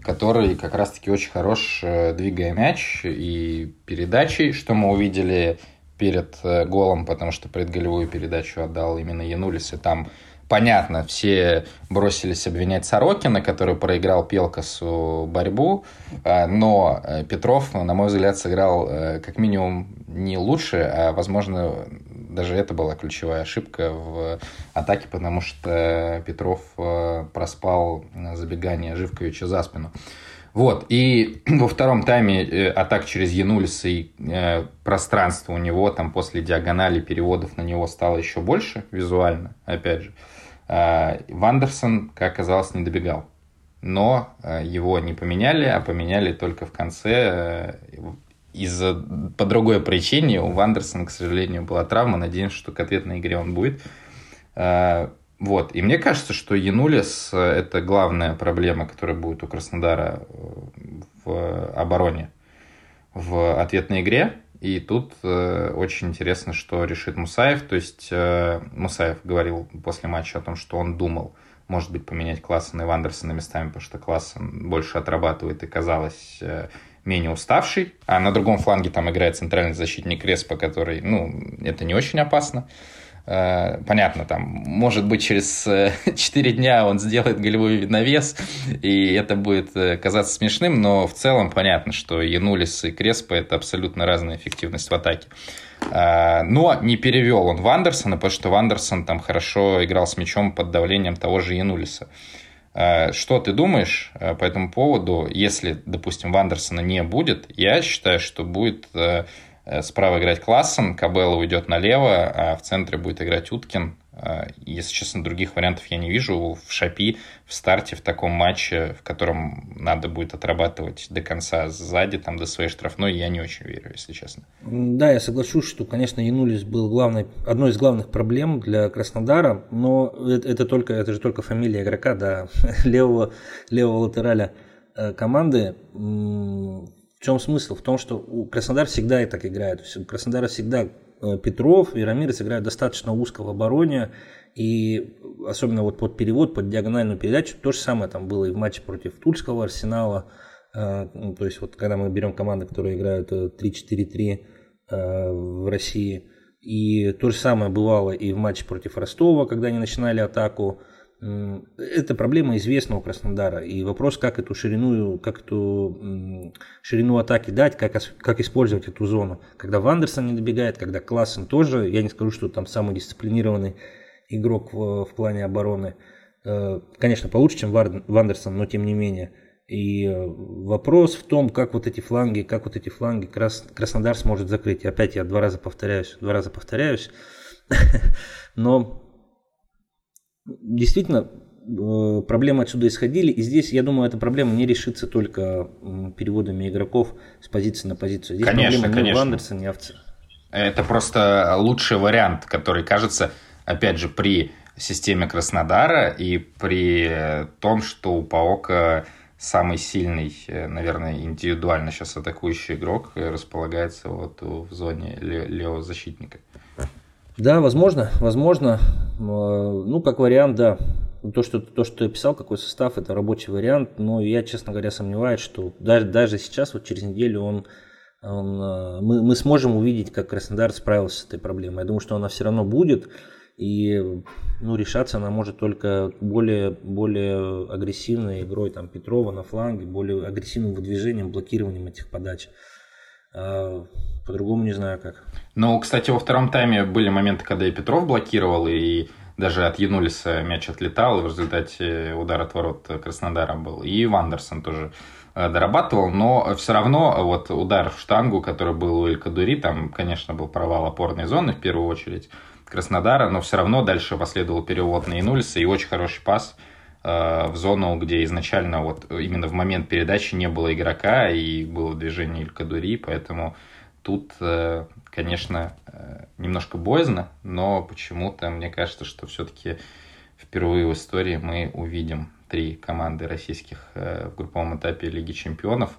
Speaker 1: который как раз-таки очень хорош, двигая мяч и передачей, что мы увидели перед голом, потому что предголевую передачу отдал именно Янулис, и там понятно, все бросились обвинять Сорокина, который проиграл Пелкасу борьбу, а, но э, Петров, на мой взгляд, сыграл э, как минимум не лучше, а, возможно, даже это была ключевая ошибка в атаке, потому что Петров э, проспал забегание Живковича за спину. Вот, и во втором тайме атак через Янулиса и э, пространство у него там после диагонали переводов на него стало еще больше визуально, опять же. Э, Вандерсон, как оказалось, не добегал. Но э, его не поменяли, а поменяли только в конце. Э, из-за по другой причине у Вандерсона, к сожалению, была травма. Надеемся, что к ответной игре он будет. Вот. И мне кажется, что Янулис – это главная проблема, которая будет у Краснодара в обороне в ответной игре. И тут э, очень интересно, что решит Мусаев. То есть э, Мусаев говорил после матча о том, что он думал, может быть, поменять Классена и Вандерсона местами, потому что Классен больше отрабатывает и казалось э, менее уставший. А на другом фланге там играет центральный защитник Респа, который, ну, это не очень опасно. Понятно, там, может быть, через 4 э, дня он сделает голевой навес, и это будет э, казаться смешным, но в целом понятно, что Янулис и Креспо – это абсолютно разная эффективность в атаке. Но не перевел он Вандерсона, потому что Вандерсон там хорошо играл с мячом под давлением того же Янулиса. Что ты думаешь по этому поводу, если, допустим, Вандерсона не будет? Я считаю, что будет Э, справа играть Классен, Кабелла уйдет налево, а в центре будет играть Уткин. Э, если честно, других вариантов я не вижу. В Шапи в старте в таком матче, в котором надо будет отрабатывать до конца сзади, там до своей штрафной, я не очень верю, если честно.
Speaker 2: Да, я соглашусь, что, конечно, Янулис был главной, одной из главных проблем для Краснодара, но это, это, только, это же только фамилия игрока, да, левого, левого латераля э, команды в чем смысл? В том, что у Краснодар всегда и так играет. У Краснодара всегда э, Петров и Рамирес играют достаточно узко в обороне. И особенно вот под перевод, под диагональную передачу, то же самое там было и в матче против Тульского Арсенала. Э, то есть вот когда мы берем команды, которые играют 3-4-3 э, в России. И то же самое бывало и в матче против Ростова, когда они начинали атаку. Это проблема известна у Краснодара. И вопрос, как эту ширину, как эту ширину атаки дать, как, как использовать эту зону. Когда Вандерсон не добегает, когда Классен тоже, я не скажу, что там самый дисциплинированный игрок в, в плане обороны. Конечно, получше, чем Вандерсон, но тем не менее. И вопрос в том, как вот эти фланги, как вот эти фланги Крас, Краснодар сможет закрыть. И опять я два раза повторяюсь, два раза повторяюсь. Но действительно Э, проблемы отсюда исходили. И здесь, я думаю, эта проблема не решится только переводами игроков с позиции на позицию. Здесь
Speaker 1: конечно,
Speaker 2: проблема
Speaker 1: конечно.
Speaker 2: не в Андерсоне, не в
Speaker 1: Это просто лучший вариант, который кажется, опять же, при системе Краснодара и при том, что у Паока самый сильный, э, наверное, индивидуально сейчас атакующий игрок э, располагается вот в зоне левого защитника.
Speaker 2: Да, возможно, возможно. Ну, как вариант, да. То, что, то, что я писал, какой состав, это рабочий вариант, но я, честно говоря, сомневаюсь, что даже, даже сейчас, вот через неделю, он, он, э, мы, мы сможем увидеть, как Краснодар справился с этой проблемой. Я думаю, что она все равно будет, и ну, решаться она может только более, более агрессивной игрой там, Петрова на фланге, более агрессивным выдвижением, блокированием этих подач. А, по-другому не знаю как.
Speaker 1: Ну, кстати, во втором тайме были моменты, когда и Петров блокировал, и даже от Янулиса мяч отлетал, и в результате удар от ворот Краснодара был. И Вандерсон тоже э, дорабатывал, но все равно вот удар в штангу, который был у Элькадури, там, конечно, был провал опорной зоны в первую очередь Краснодара, но все равно дальше последовал перевод на Янулиса и очень хороший пас в зону, где изначально вот именно в момент передачи не было игрока и было движение Илькадури, поэтому тут э, конечно, э, немножко боязно, но почему-то мне кажется, что все-таки впервые в истории мы увидим три команды российских э, в групповом этапе Лиги Чемпионов.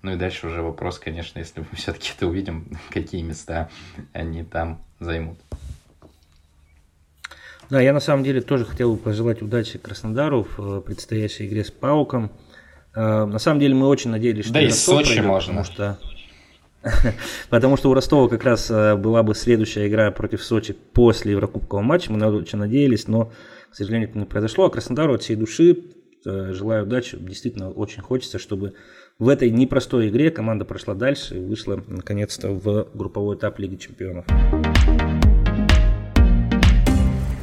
Speaker 1: Ну и дальше уже вопрос, конечно, если мы все-таки это увидим, какие места они там займут.
Speaker 2: Да, я на самом деле тоже хотел бы пожелать удачи Краснодару в э, предстоящей игре с Пауком. На самом деле мы очень надеялись, что
Speaker 1: да и Сочи пройдет, можно.
Speaker 2: Потому что Потому что у Ростова как раз э, была бы следующая игра против Сочи после Еврокубкового матча. Мы очень надеялись, но, к сожалению, это не произошло. А Краснодару от всей души э, желаю удачи. Действительно, очень хочется, чтобы в этой непростой игре команда прошла дальше и вышла, наконец-то, в групповой этап Лиги Чемпионов.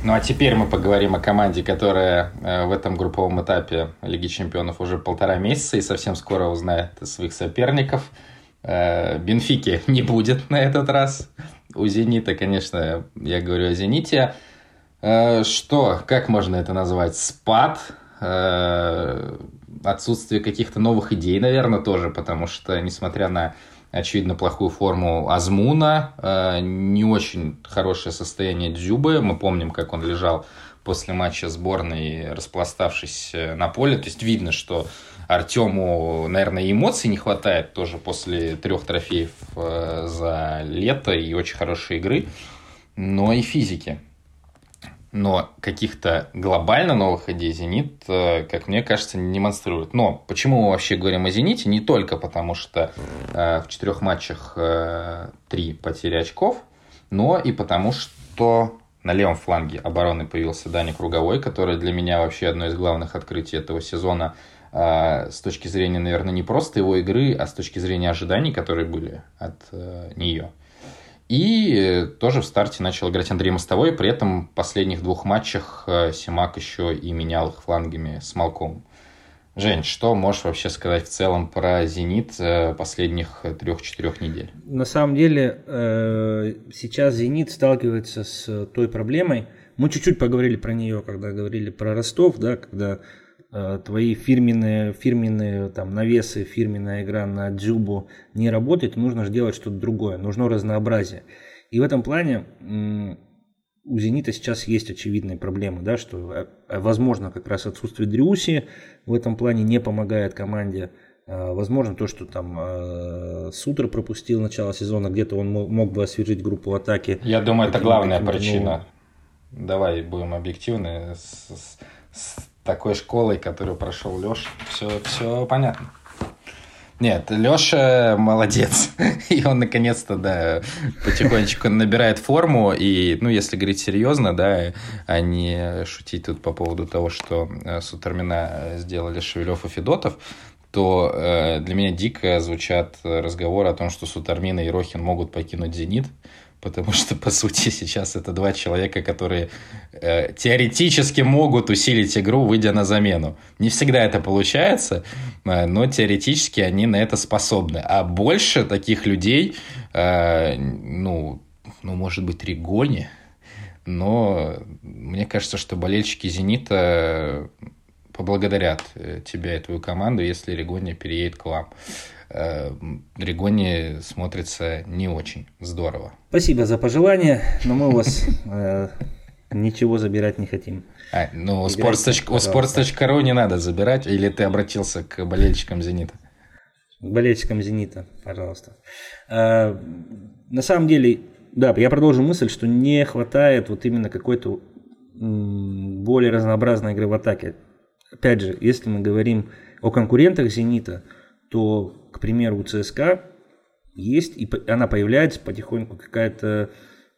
Speaker 1: Ну а теперь мы поговорим о команде, которая э, в этом групповом этапе Лиги Чемпионов уже полтора месяца и совсем скоро узнает своих соперников – Э, Бенфики не будет на этот раз. У «Зенита», конечно, я говорю о «Зените». Э, что, как можно это назвать? Спад, отсутствие каких-то новых идей, наверное, тоже, потому что, несмотря на очевидно плохую форму Азмуна, не очень хорошее состояние Дзюбы. Мы помним, как он лежал после матча сборной, распластавшись на поле. То есть видно, что Артему, наверное, эмоций не хватает тоже после трех трофеев э, за лето и очень хорошей игры, но и физики. Но каких-то глобально новых идей «Зенит», э, как мне кажется, не демонстрирует. Но почему мы вообще говорим о «Зените»? Не только потому, что э, в четырех матчах три потери очков, но и потому, что на левом фланге обороны появился Даник Круговой, который для меня вообще одно из главных открытий этого сезона – с точки зрения, наверное, не просто его игры, а с точки зрения ожиданий, которые были от э, нее. И тоже в старте начал играть Андрей Мостовой, при этом в последних двух матчах э, Симак еще и менял их флангами с Малком. Жень, что можешь вообще сказать в целом про «Зенит» э, последних трех-четырех недель?
Speaker 2: На самом деле сейчас «Зенит» сталкивается с той проблемой. Мы чуть-чуть поговорили про нее, когда говорили про Ростов, да, когда Э, твои фирменные, фирменные там, навесы, фирменная игра на джубу не работает, нужно же делать что-то другое, нужно разнообразие. И в этом плане у «Зенита» сейчас есть очевидные проблемы, да, что, э, э, возможно, как раз отсутствие Дрюси в этом плане не помогает команде. Возможно, то, что там э, Сутер пропустил начало сезона, где-то он мог, мог бы освежить группу атаки.
Speaker 1: Я думаю, это главная причина. Новым. Давай будем объективны. С, с, такой школой, которую прошел Леша, все, все понятно. Нет, Леша молодец. И он наконец-то, да, потихонечку набирает форму. И, ну, если говорить серьезно, да, а не шутить тут по поводу того, что э, Сутермина сделали Шевелев и Федотов, то э, для меня дико звучат разговоры о том, что Сутармина и Рохин могут покинуть «Зенит», потому что, по сути, сейчас это два человека, которые э, теоретически могут усилить игру, выйдя на замену. Не всегда это получается, э, но теоретически они на это способны. А больше таких людей, э, ну, ну, может быть, Ригони, но мне кажется, что болельщики «Зенита» поблагодарят э, тебя и твою команду, если Ригони переедет к вам. Э, Ригони смотрится не очень здорово.
Speaker 2: Спасибо за пожелание, но мы у вас э, ничего забирать не хотим.
Speaker 1: А, ну, у sports.ru не надо забирать, или ты обратился к болельщикам «Зенита»?
Speaker 2: К болельщикам «Зенита», пожалуйста. На самом деле, да, я продолжу мысль, что не хватает вот именно какой-то более разнообразной игры в атаке. Опять же, если мы говорим о конкурентах «Зенита», то, к примеру, у ЦСКА есть, и она появляется потихоньку какая-то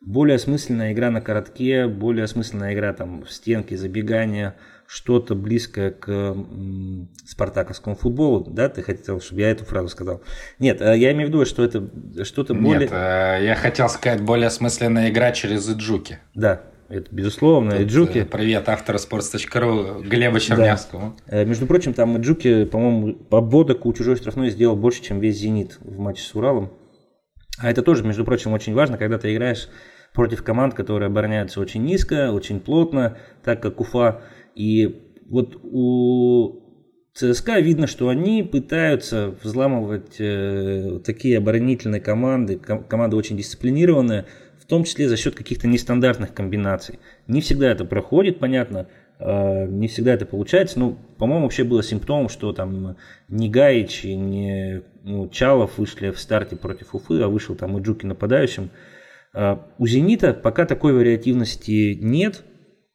Speaker 2: более осмысленная игра на коротке, более осмысленная игра там в стенке, забегания, что-то близкое к спартаковскому футболу, да, ты хотел, чтобы я эту фразу сказал? Нет, э, я имею в виду, что это что-то более... Нет,
Speaker 1: э, я хотел сказать более осмысленная игра через Иджуки.
Speaker 2: Да, это безусловно. Тут, Иджуки.
Speaker 1: Э, привет автору sports.ru Глеба Чернявскому.
Speaker 2: Да. Между прочим, там Иджуки, по-моему, по у чужой штрафной сделал больше, чем весь «Зенит» в матче с Уралом. А это тоже, между прочим, очень важно, когда ты играешь против команд, которые обороняются очень низко, очень плотно, так как Уфа и вот у ЦСКА видно, что они пытаются взламывать э, такие оборонительные команды, ком- команды очень дисциплинированные, в том числе за счет каких-то нестандартных комбинаций. Не всегда это проходит, понятно, э, не всегда это получается. Ну, по-моему, вообще было симптомом, что там не Гаич и не ну, Чалов вышли в старте против Уфы, а вышел там и Джуки нападающим. Э, у «Зенита» пока такой вариативности нет,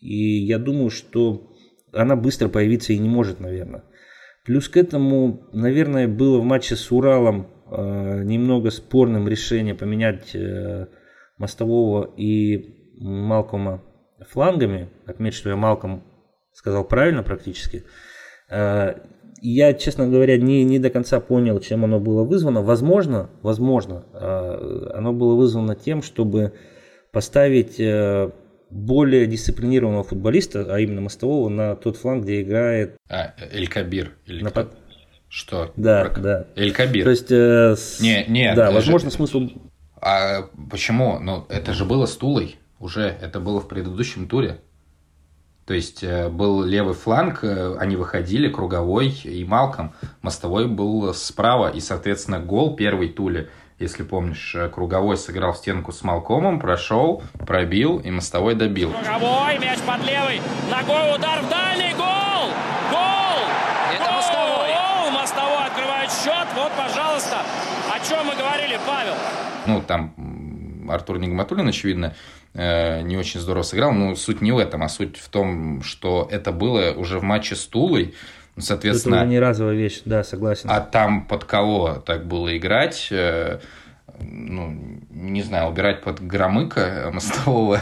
Speaker 2: и я думаю, что она быстро появиться и не может, наверное. Плюс к этому, наверное, было в матче с Уралом э, немного спорным решение поменять э, Мостового и Малкома флангами. Отметь, что я Малком сказал правильно практически. Э, я, честно говоря, не, не до конца понял, чем оно было вызвано. Возможно, возможно, э, оно было вызвано тем, чтобы поставить э, более дисциплинированного футболиста, а именно мостового, на тот фланг, где играет...
Speaker 1: А, Эль Кабир. Или
Speaker 2: на...
Speaker 1: кто? Что?
Speaker 2: Да, Про... да.
Speaker 1: Эль Кабир.
Speaker 2: То есть... Э, с...
Speaker 1: Не, не.
Speaker 2: Да, возможно, же... смысл...
Speaker 1: А почему? Ну, это же было с Тулой уже. Это было в предыдущем туре. То есть э, был левый фланг, э, они выходили, круговой и Малком. Мостовой был справа, и, соответственно, гол первой Туле если помнишь, э, Круговой сыграл в стенку с Малкомом, прошел, пробил и Мостовой добил.
Speaker 6: Круговой, мяч под левой, ногой удар в дальний, гол! Гол!
Speaker 4: Это гол! Мостовой.
Speaker 6: Гол! Мостовой открывает счет, вот, пожалуйста, о чем мы говорили, Павел.
Speaker 1: Ну, там Артур Нигматуллин, очевидно, э, не очень здорово сыграл, но суть не в этом, а суть в том, что это было уже в матче с Тулой, ну, соответственно...
Speaker 2: Это не разовая вещь, да, согласен.
Speaker 1: А там под кого так было играть? Э, ну, не знаю, убирать под Громыка мостового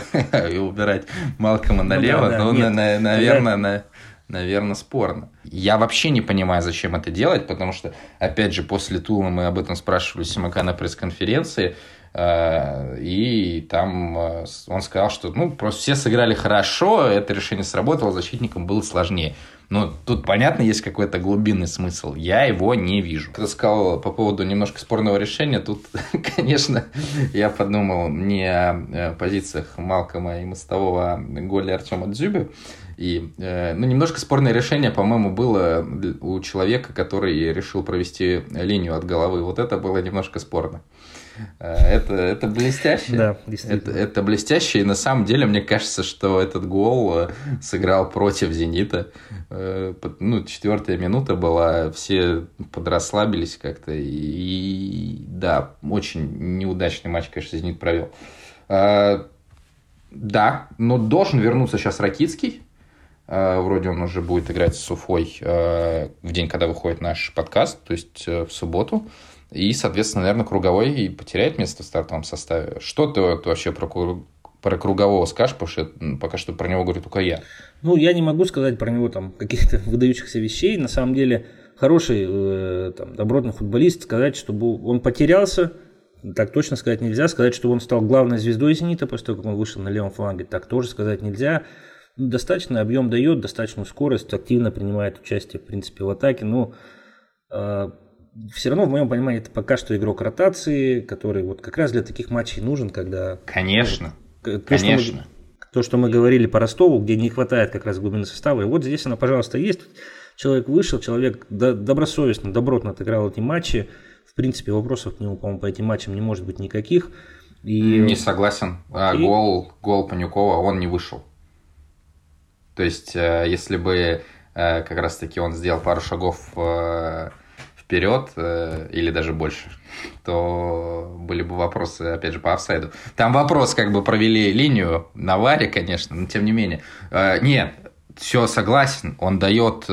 Speaker 1: и убирать Малкома налево, ну, да, да, ну, нет, на, наверное, на, наверное, спорно. Я вообще не понимаю, зачем это делать, потому что, опять же, после Тула мы об этом спрашивали Симака на пресс-конференции, э, и там э, он сказал, что ну, просто все сыграли хорошо, это решение сработало, защитникам было сложнее. Но тут, понятно, есть какой-то глубинный смысл. Я его не вижу. Ты сказал по поводу немножко спорного решения. Тут, конечно, я подумал не о позициях Малкома и Мостового, а голе Артема Дзюби. И, э, ну, немножко спорное решение, по-моему, было у человека, который решил провести линию от головы. Вот это было немножко спорно. Э, это, это блестяще.
Speaker 2: Да,
Speaker 1: это, это блестяще. И на самом деле, мне кажется, что этот гол э, сыграл против «Зенита». Э, ну, четвертая минута была, все подрасслабились как-то. И, и да, очень неудачный матч, конечно, «Зенит» провел. Да, но должен вернуться сейчас Ракицкий. Вроде он уже будет играть с Уфой в день, когда выходит наш подкаст, то есть в субботу. И, соответственно, наверное, круговой и потеряет место в стартовом составе. Что ты вот вообще про, про кругового скажешь, потому что пока что про него говорю только я.
Speaker 2: Ну, я не могу сказать про него там каких-то выдающихся вещей. На самом деле, хороший, э, там, добротный футболист, сказать, чтобы он потерялся, так точно сказать нельзя. Сказать, что он стал главной звездой «Зенита» после того, как он вышел на левом фланге, так тоже сказать нельзя. Достаточно объем дает, достаточную скорость, активно принимает участие, в принципе, в атаке. Но э, все равно, в моем понимании, это пока что игрок ротации, который вот как раз для таких матчей нужен, когда...
Speaker 1: Конечно,
Speaker 2: то,
Speaker 1: конечно.
Speaker 2: Что мы, то, что мы говорили по Ростову, где не хватает как раз глубины состава. И вот здесь она, пожалуйста, есть. Человек вышел, человек добросовестно, добротно отыграл эти матчи. В принципе, вопросов к нему, по-моему, по этим матчам не может быть никаких.
Speaker 1: И... Не согласен. А, и... Гол, гол Панюкова, он не вышел. То есть, э, если бы э, как раз-таки он сделал пару шагов э, вперед или даже больше, то были бы вопросы, опять же, по офсайду. Там вопрос, как бы провели линию на варе, конечно, но тем не менее. Нет, все согласен, он дает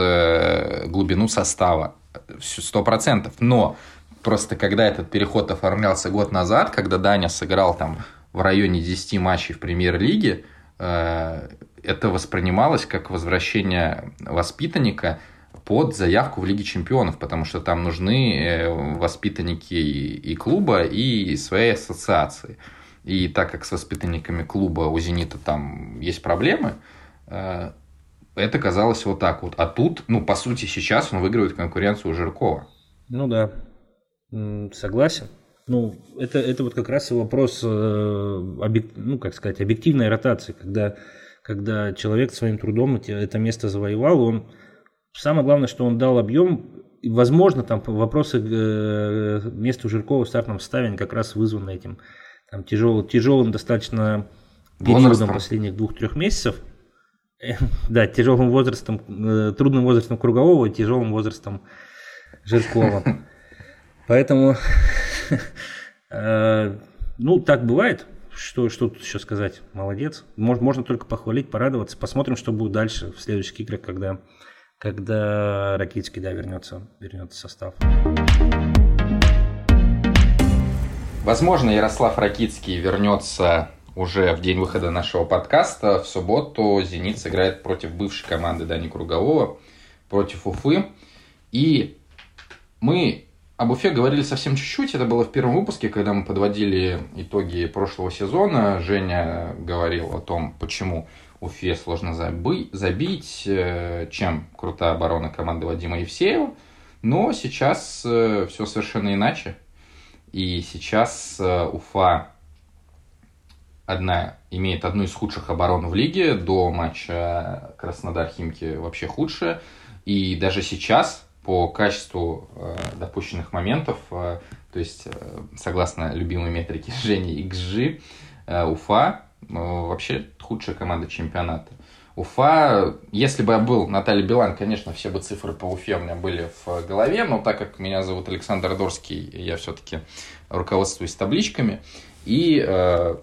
Speaker 1: глубину состава, сто процентов, но просто когда этот переход оформлялся год назад, когда Даня сыграл там в районе 10 матчей в премьер-лиге, это воспринималось как возвращение воспитанника под заявку в Лиге Чемпионов, потому что там нужны э, воспитанники и клуба, и своей ассоциации. И так как с воспитанниками клуба у «Зенита» там есть проблемы, э, это казалось вот так вот. А тут, ну, по сути, сейчас он выигрывает конкуренцию у Жиркова.
Speaker 2: Ну да, согласен. Ну, это, это вот как раз и вопрос, э, ну, как сказать, объективной ротации, когда когда человек своим трудом это место завоевал, он самое главное, что он дал объем, и, возможно, там вопросы э, Жиркова в стартовом составе как раз вызваны этим там, тяжелым, тяжелым достаточно периодом последних двух-трех месяцев. Да, тяжелым возрастом, э, трудным возрастом Кругового, тяжелым возрастом Жиркова. Поэтому, э, ну, так бывает. Что, что тут еще сказать? Молодец. Можно только похвалить, порадоваться. Посмотрим, что будет дальше в следующих играх, когда, когда Ракитский да, вернется, вернется в состав.
Speaker 1: Возможно, Ярослав Ракитский вернется уже в день выхода нашего подкаста. В субботу «Зенит» сыграет против бывшей команды Дани Кругового, против Уфы. И мы об Уфе говорили совсем чуть-чуть. Это было в первом выпуске, когда мы подводили итоги прошлого сезона. Женя говорил о том, почему Уфе сложно забы- забить, э, чем крутая оборона команды Вадима Евсеева. Но сейчас э, все совершенно иначе. И сейчас э, Уфа одна, имеет одну из худших оборон в лиге. До матча Краснодар-Химки вообще худшая. И даже сейчас по качеству допущенных моментов, то есть, согласно любимой метрике Жени XG, Уфа вообще худшая команда чемпионата. Уфа, если бы я был Наталья Билан, конечно, все бы цифры по Уфе у меня были в голове, но так как меня зовут Александр Дорский, я все-таки руководствуюсь табличками. И э,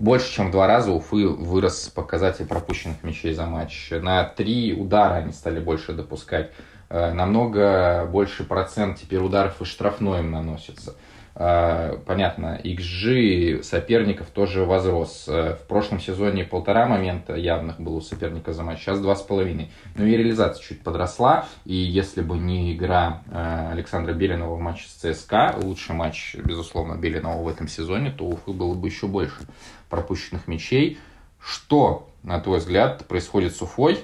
Speaker 1: больше, чем в два раза Уфы вырос показатель пропущенных мячей за матч. На три удара они стали больше допускать. Э, намного больше процент теперь ударов и штрафной им наносится. Э, понятно, XG соперников тоже возрос. Э, в прошлом сезоне полтора момента явных было у соперника за матч, сейчас два с половиной. Но и реализация чуть подросла, и если бы не игра э, Александра Белинова в матче с ЦСКА, лучший матч, безусловно, Белинова в этом сезоне, то Уфы было бы еще больше пропущенных мячей. Что, на твой взгляд, происходит с Уфой?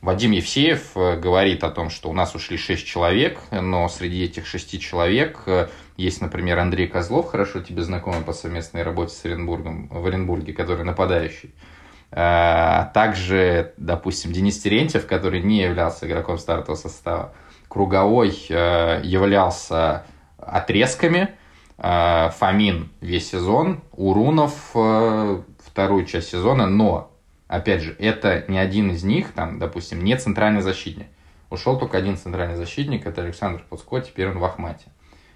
Speaker 1: Вадим Евсеев говорит о том, что у нас ушли 6 человек, но среди этих 6 человек есть, например, Андрей Козлов, хорошо тебе знакомый по совместной работе с Оренбургом, в Оренбурге, который нападающий. А также, допустим, Денис Терентьев, который не являлся игроком стартового состава. Круговой э, являлся отрезками. Э, Фомин весь сезон. Урунов э, вторую часть сезона. Но, опять же, это не один из них, там, допустим, не центральный защитник. Ушел только один центральный защитник, это Александр Пуцко, теперь он в Ахмате.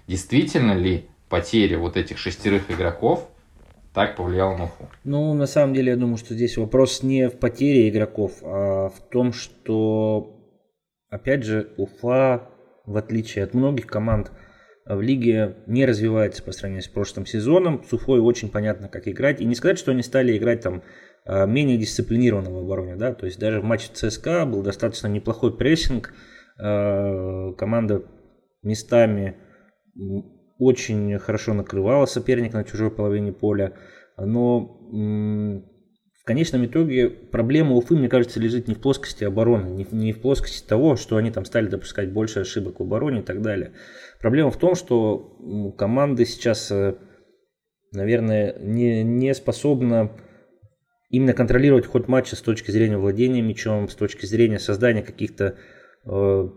Speaker 1: Действительно ли потеря вот этих шестерых игроков так повлияла на Уфу?
Speaker 2: Ну, на самом деле, я думаю, что здесь вопрос не в потере игроков, а в том, что, опять же, Уфа, в отличие от многих команд в лиге, не развивается по сравнению с прошлым сезоном. С Уфой очень понятно, как играть. И не сказать, что они стали играть там менее дисциплинированно в обороне, да, то есть даже в матче ЦСКА был достаточно неплохой прессинг, а, команда местами очень хорошо накрывала соперника на чужой половине поля, но в конечном итоге проблема Уфы, мне кажется, лежит не в плоскости обороны, не в, плоскости того, что они там стали допускать больше ошибок в обороне и так далее. Проблема в том, что команды сейчас, э, наверное, не, не способна именно контролировать ход матча с точки зрения владения мячом, с точки зрения создания каких-то э,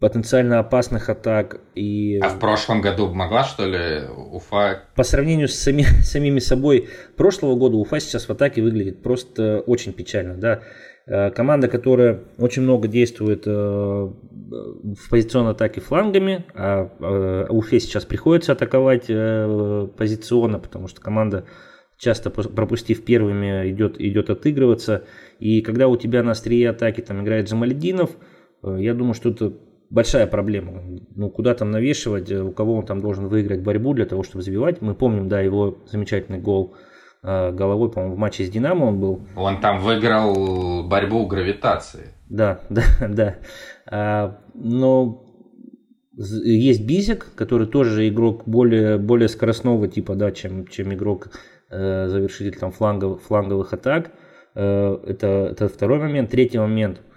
Speaker 2: потенциально опасных атак. И...
Speaker 1: А в прошлом году могла, что ли, Уфа?
Speaker 2: По сравнению с сами, самими собой прошлого года, Уфа сейчас в атаке выглядит просто очень печально. Да? Э, команда, которая очень много действует э, в позиционной атаке флангами, а э, Уфе сейчас приходится атаковать позиционно, потому что команда часто пропустив первыми идет, идет отыгрываться. И когда у тебя на острие атаки там играет Джамальдинов, я думаю, что это большая проблема. Ну, куда там навешивать, у кого он там должен выиграть борьбу для того, чтобы забивать. Мы помним, да, его замечательный гол э, головой, по-моему, в матче с Динамо он был.
Speaker 1: Он там выиграл борьбу гравитации.
Speaker 2: Да, да, да. А, но есть Бизик, который тоже игрок более, более скоростного типа, да, чем, чем игрок э, завершитель там флангов, фланговых атак. Э, это, это второй момент. Третий момент –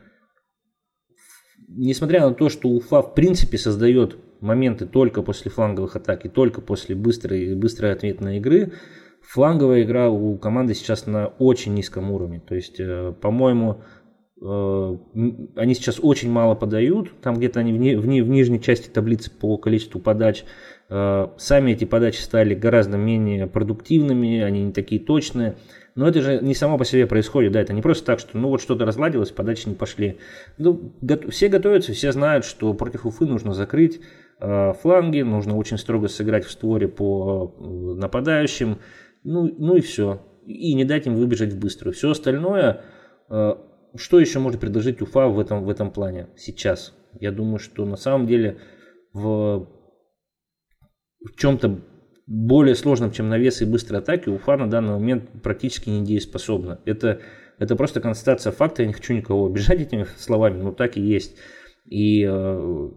Speaker 2: несмотря на то, что Уфа в принципе создает моменты только после фланговых атак и только после быстрой, быстрой ответной игры, фланговая игра у команды сейчас на очень низком уровне. То есть, э, по-моему, э, они сейчас очень мало подают, там где-то они в, ни, в, ни, в нижней части таблицы по количеству подач. Э, сами эти подачи стали гораздо менее продуктивными, они не такие точные. Но это же не само по себе происходит, да, это не просто так, что ну вот что-то разладилось, подачи не пошли. Ну, все готовятся, все знают, что против Уфы нужно закрыть э, фланги, нужно очень строго сыграть в створе по э, нападающим, ну, ну и все. И не дать им выбежать в быструю. Все остальное, э, что еще может предложить Уфа в этом, в этом плане сейчас? Я думаю, что на самом деле в, в чем-то более сложным, чем навесы и быстрые атаки, Уфа на данный момент практически не дееспособна. Это, это просто констатация факта, я не хочу никого обижать этими словами, но так и есть. И э,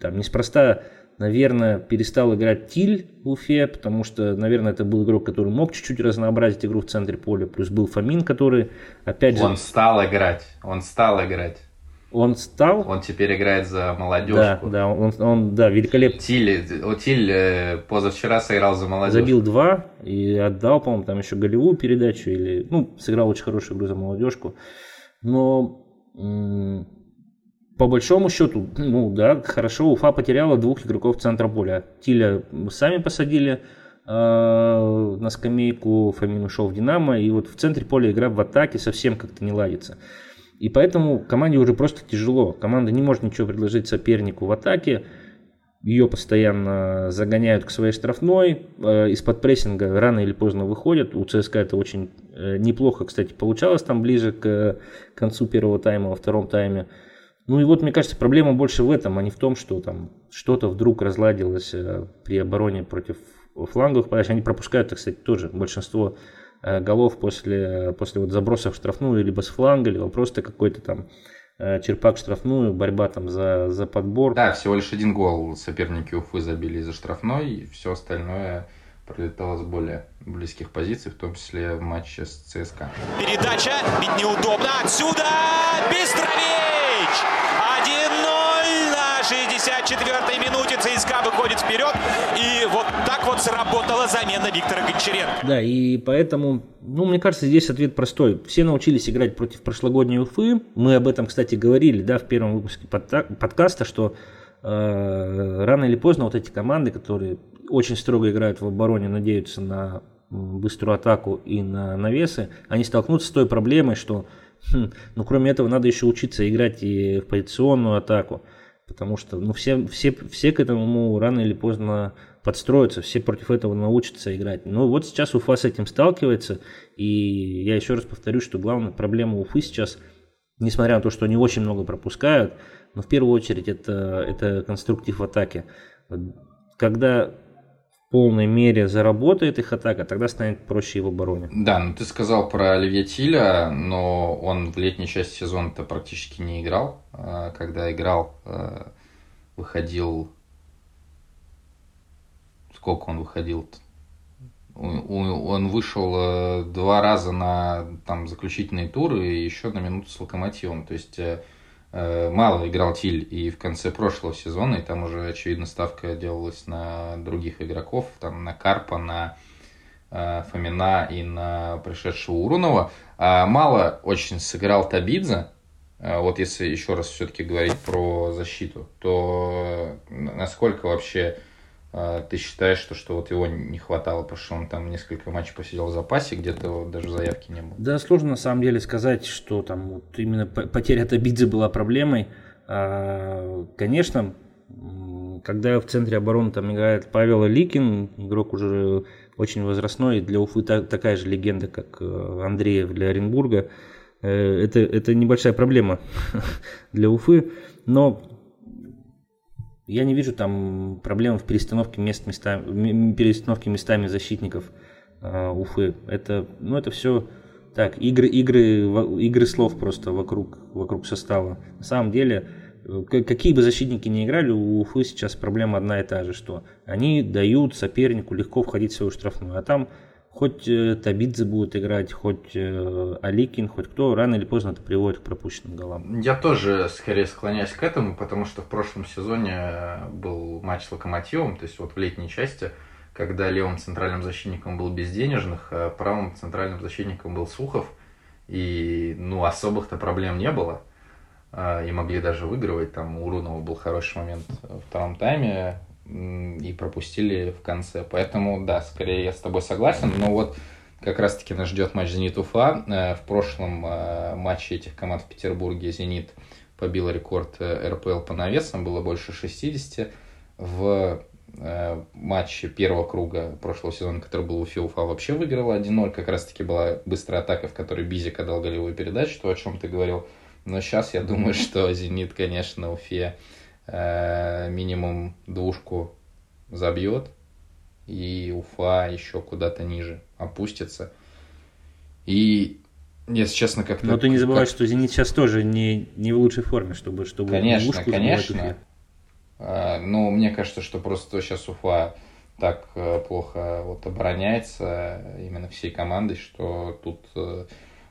Speaker 2: там неспроста, наверное, перестал играть Тиль в Уфе, потому что, наверное, это был игрок, который мог чуть-чуть разнообразить игру в центре поля, плюс был Фомин, который, опять же...
Speaker 1: Он стал играть, он стал играть.
Speaker 2: Он стал.
Speaker 1: Он теперь играет за молодежку.
Speaker 2: Да, да, он, он да, великолепно.
Speaker 1: Тиль, Тиль э, позавчера сыграл за молодежь.
Speaker 2: Забил два и отдал, по-моему, там еще голевую передачу. Или, ну, сыграл очень хорошую игру за молодежку. Но по большому счету, ну да, хорошо, Уфа потеряла двух игроков центра поля. Тиля сами посадили э, на скамейку, Фомин ушел в Динамо, и вот в центре поля игра в атаке совсем как-то не ладится. И поэтому команде уже просто тяжело. Команда не может ничего предложить сопернику в атаке. Ее постоянно загоняют к своей штрафной. Э, из-под прессинга рано или поздно выходят. У ЦСКА это очень э, неплохо, кстати, получалось там ближе к концу первого тайма, во втором тайме. Ну и вот, мне кажется, проблема больше в этом, а не в том, что там что-то вдруг разладилось э, при обороне против фланговых подач. Они пропускают, кстати, тоже большинство Э, голов после, после вот заброса в штрафную, либо с фланга, либо просто какой-то там э, черпак в штрафную, борьба там за, за подбор.
Speaker 1: Да, всего лишь один гол соперники Уфы забили из-за штрафной, и все остальное пролетало с более близких позиций, в том числе в матче с ЦСКА.
Speaker 7: Передача, ведь неудобно. Отсюда Бестрович! 1-0 на 64-й минуте ЦСКА выходит вперед. И вот вот сработала замена Виктора Гончаренко.
Speaker 2: Да, и поэтому, ну, мне кажется, здесь ответ простой. Все научились играть против прошлогодней Уфы. Мы об этом, кстати, говорили, да, в первом выпуске подкаста, что э, рано или поздно вот эти команды, которые очень строго играют в обороне, надеются на быструю атаку и на навесы, они столкнутся с той проблемой, что, хм, ну, кроме этого, надо еще учиться играть и в позиционную атаку. Потому что ну, все, все, все к этому рано или поздно подстроятся, все против этого научатся играть. Но вот сейчас Уфа с этим сталкивается, и я еще раз повторю, что главная проблема Уфы сейчас, несмотря на то, что они очень много пропускают, но в первую очередь это, это конструктив атаки. Когда в полной мере заработает их атака, тогда станет проще его обороне.
Speaker 1: Да, ну ты сказал про Оливье Тиля, но он в летней части сезона-то практически не играл. А, когда играл, а, выходил сколько он выходил он вышел э, два раза на там, заключительные туры и еще на минуту с локомотивом. То есть э, э, мало играл Тиль и в конце прошлого сезона, и там уже, очевидно, ставка делалась на других игроков, там на Карпа, на Фомина и на пришедшего Урунова. А мало очень сыграл Табидзе, вот если еще раз все-таки говорить про защиту, то насколько вообще ты считаешь, что, что вот его не хватало, потому что он там несколько матчей посидел в запасе, где-то даже заявки не было?
Speaker 2: Да, сложно на самом деле сказать, что там вот именно потеря Табидзе была проблемой. А, конечно, когда в центре обороны там играет Павел Ликин, игрок уже очень возрастной, для Уфы такая же легенда, как э, Андреев для Оренбурга, э, это, это небольшая проблема для Уфы, но я не вижу там проблем в перестановке мест местами, перестановке местами защитников э, Уфы. Это, ну, это все так, игры, игры, игры слов просто вокруг, вокруг состава. На самом деле, э, какие бы защитники ни играли, у Уфы сейчас проблема одна и та же, что они дают сопернику легко входить в свою штрафную. А там хоть э, Табидзе будет играть, хоть э, Аликин, хоть кто, рано или поздно это приводит к пропущенным голам.
Speaker 1: Я тоже скорее склоняюсь к этому, потому что в прошлом сезоне был матч с Локомотивом, то есть вот в летней части, когда левым центральным защитником был Безденежных, а правым центральным защитником был Сухов, и ну особых-то проблем не было. А, и могли даже выигрывать. Там у Рунова был хороший момент во втором тайме и пропустили в конце. Поэтому, да, скорее я с тобой согласен. Но вот как раз-таки нас ждет матч «Зенит-Уфа». Э, в прошлом э, матче этих команд в Петербурге «Зенит» побил рекорд э, РПЛ по навесам, было больше 60. В матче первого круга прошлого сезона, который был у Уфе, Уфа вообще выиграла 1-0. Как раз-таки была быстрая атака, в которой Бизик отдал голевую передачу, то, о чем ты говорил. Но сейчас я думаю, что «Зенит», конечно, Уфе Э, минимум двушку забьет, и Уфа еще куда-то ниже опустится. И, если честно, как-то...
Speaker 2: Но ты не забывай, как... что «Зенит» сейчас тоже не, не в лучшей форме, чтобы, чтобы
Speaker 1: конечно, конечно. А, но мне кажется, что просто сейчас Уфа так э, плохо вот обороняется именно всей командой, что тут э,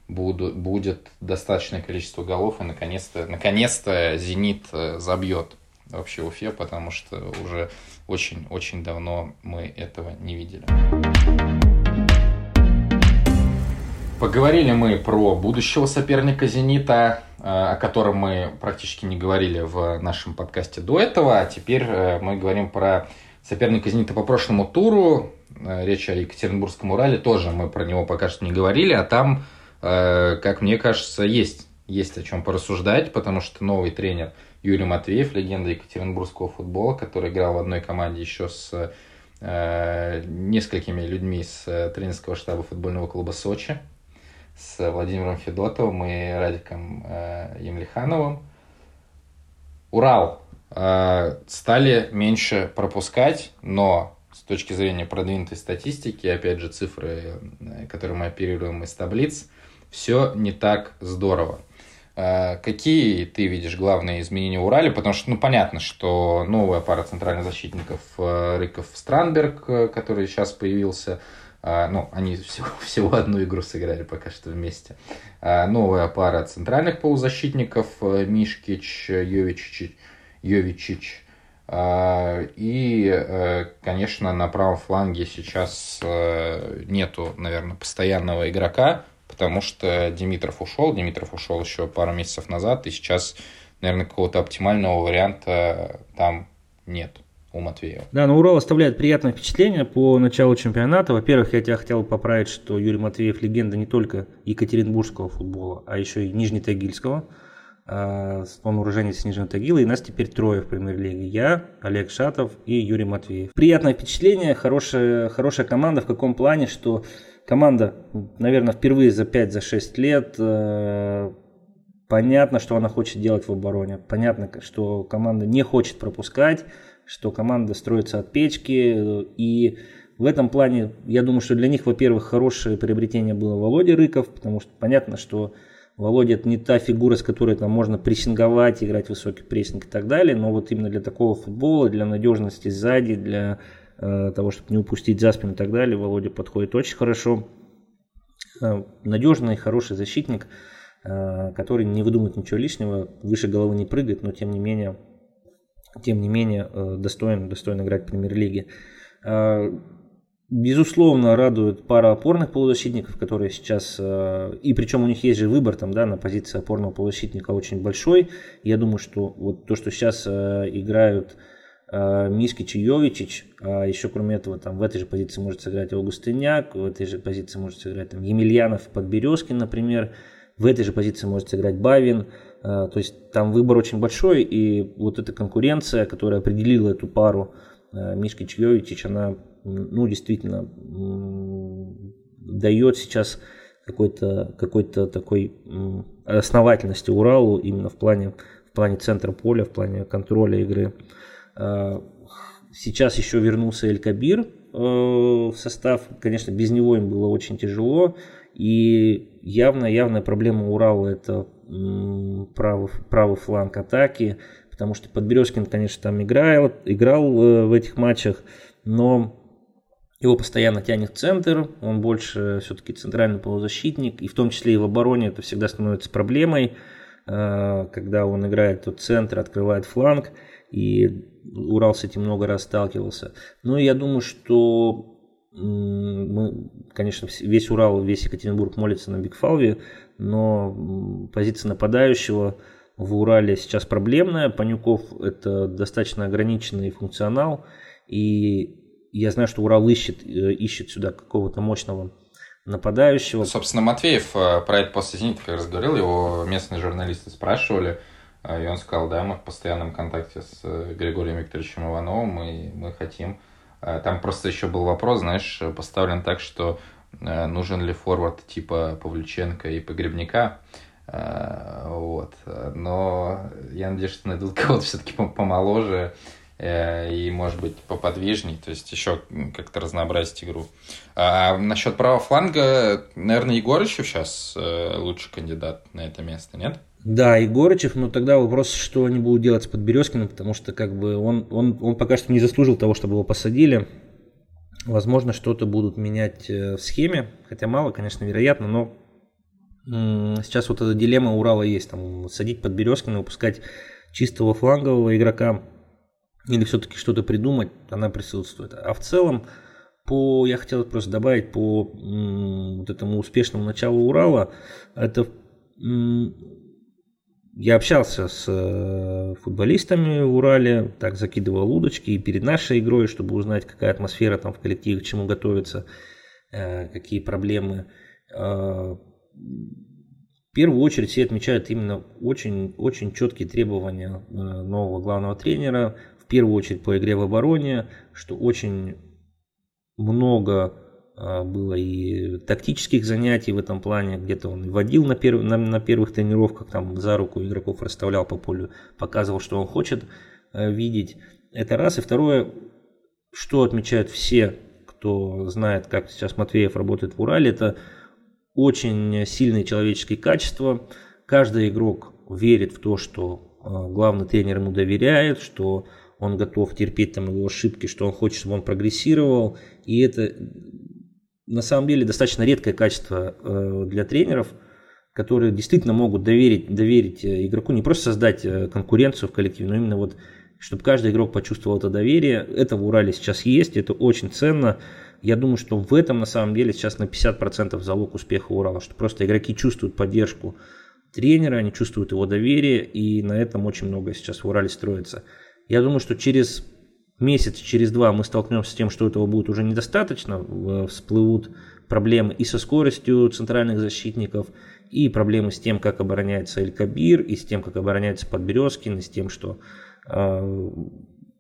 Speaker 1: буду, будет достаточное количество голов, и наконец-то наконец «Зенит» забьет вообще Уфе, потому что уже очень-очень давно мы этого не видели. Поговорили мы про будущего соперника «Зенита», э, о котором мы практически не говорили в нашем подкасте до этого. А теперь э, мы говорим про соперника «Зенита» по прошлому туру. Э, речь о Екатеринбургском Урале. Тоже мы про него пока что не говорили. А там, как мне кажется, есть, есть о чем порассуждать, потому что новый тренер – Юрий Матвеев, легенда екатеринбургского футбола, который играл в одной команде еще с э, несколькими людьми из э, тренерского штаба футбольного клуба «Сочи», с Владимиром Федотовым и Радиком э, Емельхановым. Урал э, стали меньше пропускать, но с точки зрения продвинутой статистики, опять же цифры, э, которые мы оперируем из таблиц, все не так здорово. Э, какие ты видишь главные изменения в Урале? Потому что, ну, понятно, что новая пара центральных защитников э, Рыков Странберг, э, который сейчас появился, ну, они всего, всего одну игру сыграли пока что вместе. Новая пара центральных полузащитников Мишкич, Йовичич, Йовичич. И, конечно, на правом фланге сейчас нету, наверное, постоянного игрока, потому что Димитров ушел, Димитров ушел еще пару месяцев назад, и сейчас, наверное, какого-то оптимального варианта там нет у Матвеева.
Speaker 2: Да, но Урал оставляет приятное впечатление по началу чемпионата. Во-первых, я тебя хотел поправить, что Юрий Матвеев легенда не только екатеринбургского футбола, а еще и нижнетагильского. А, он уроженец Нижнего Тагила, и нас теперь трое в премьер-лиге. Я, Олег Шатов и Юрий Матвеев. Приятное впечатление, хорошая, хорошая команда в каком плане, что команда, наверное, впервые за 5-6 лет э, понятно, что она хочет делать в обороне. Понятно, что команда не хочет пропускать, что команда строится от печки. И в этом плане, я думаю, что для них, во-первых, хорошее приобретение было Володя Рыков, потому что понятно, что Володя это не та фигура, с которой там можно прессинговать, играть высокий прессинг и так далее, но вот именно для такого футбола, для надежности сзади, для того, чтобы не упустить за спину и так далее. Володя подходит очень хорошо. Надежный, хороший защитник, который не выдумывает ничего лишнего, выше головы не прыгает, но тем не менее, тем не менее достоин, достоин играть в премьер-лиге. Безусловно, радует пара опорных полузащитников, которые сейчас, э, и причем у них есть же выбор там, да, на позиции опорного полузащитника очень большой. Я думаю, что вот то, что сейчас э, играют э, Мискич и Йовичич, а еще кроме этого там в этой же позиции может сыграть Августыняк, в этой же позиции может сыграть там Емельянов, Подберезкин, например, в этой же позиции может сыграть Бавин. То есть там выбор очень большой, и вот эта конкуренция, которая определила эту пару Мишкич-Йовичич, она ну, действительно дает сейчас какой-то какой такой основательности Уралу именно в плане, в плане центра поля, в плане контроля игры. А, сейчас еще вернулся Эль Кабир э, в состав. Конечно, без него им было очень тяжело. И явно, явная проблема Урала это правый, правый фланг атаки, потому что Подберезкин, конечно, там играл, играл э, в этих матчах, но его постоянно тянет центр, он больше все-таки центральный полузащитник, и в том числе и в обороне это всегда становится проблемой, э, когда он играет тот центр, открывает фланг, и Урал с этим много раз сталкивался. Но я думаю, что мы, конечно, весь Урал, весь Екатеринбург молится на Бигфалве, но позиция нападающего в Урале сейчас проблемная. Панюков это достаточно ограниченный функционал, и я знаю, что Урал ищет, э, ищет сюда какого-то мощного нападающего.
Speaker 1: Собственно, Матвеев э, про это после «Зенита» как раз говорил, его местные журналисты спрашивали, и он сказал, да, мы в постоянном контакте с Григорием Викторовичем Ивановым, и мы хотим. Там просто еще был вопрос, знаешь, поставлен так, что нужен ли форвард типа Павлюченко и Погребника. Вот. Но я надеюсь, что найдут кого-то все-таки помоложе, Э, и, может быть, поподвижней, то есть еще как-то разнообразить игру. А насчет правого фланга, наверное, Егорычев сейчас э, лучший кандидат на это место, нет?
Speaker 2: Да, Егорычев, но тогда вопрос, что они будут делать с Подберезкиным, потому что как бы он, он, он пока что не заслужил того, чтобы его посадили. Возможно, что-то будут менять э, в схеме, хотя мало, конечно, вероятно, но сейчас вот эта дилемма Урала есть, там садить Подберезкина, выпускать чистого флангового игрока, или все-таки что-то придумать, она присутствует. А в целом, по, я хотел просто добавить по вот этому успешному началу Урала, это я общался с э, футболистами в Урале, так закидывал удочки и перед нашей игрой, чтобы узнать, какая атмосфера там в коллективе, к чему готовиться, э, какие проблемы. Э, в первую очередь все отмечают именно очень, очень четкие требования нового главного тренера, первую очередь по игре в обороне, что очень много а, было и тактических занятий в этом плане, где-то он водил на, перв... на, на первых тренировках, там за руку игроков расставлял по полю, показывал, что он хочет э, видеть. Это раз. И второе, что отмечают все, кто знает, как сейчас Матвеев работает в Урале, это очень сильные человеческие качества. Каждый игрок верит в то, что э, главный тренер ему доверяет, что он готов терпеть там его ошибки, что он хочет, чтобы он прогрессировал. И это на самом деле достаточно редкое качество э, для тренеров, которые действительно могут доверить, доверить э, игроку, не просто создать э, конкуренцию в коллективе, но именно вот, чтобы каждый игрок почувствовал это доверие. Это в Урале сейчас есть, это очень ценно. Я думаю, что в этом на самом деле сейчас на 50% залог успеха Урала, что просто игроки чувствуют поддержку тренера, они чувствуют его доверие, и на этом очень много сейчас в Урале строится. Я думаю, что через месяц, через два мы столкнемся с тем, что этого будет уже недостаточно, всплывут проблемы и со скоростью центральных защитников, и проблемы с тем, как обороняется Эль Кабир, и с тем, как обороняется Подберезкин, и с тем, что э,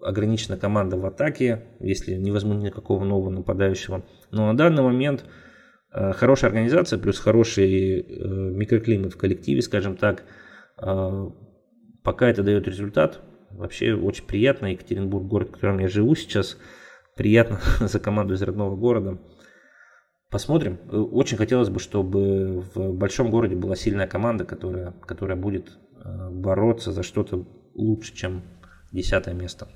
Speaker 2: ограничена команда в атаке, если не возьмут никакого нового нападающего. Но на данный момент э, хорошая организация плюс хороший э, микроклимат в коллективе, скажем так, э, пока это дает результат, Вообще очень приятно. Екатеринбург, город, в котором я живу сейчас. Приятно за команду из родного города. Посмотрим. Очень хотелось бы, чтобы в большом городе была сильная команда, которая, которая будет э, бороться за что-то лучше, чем десятое место.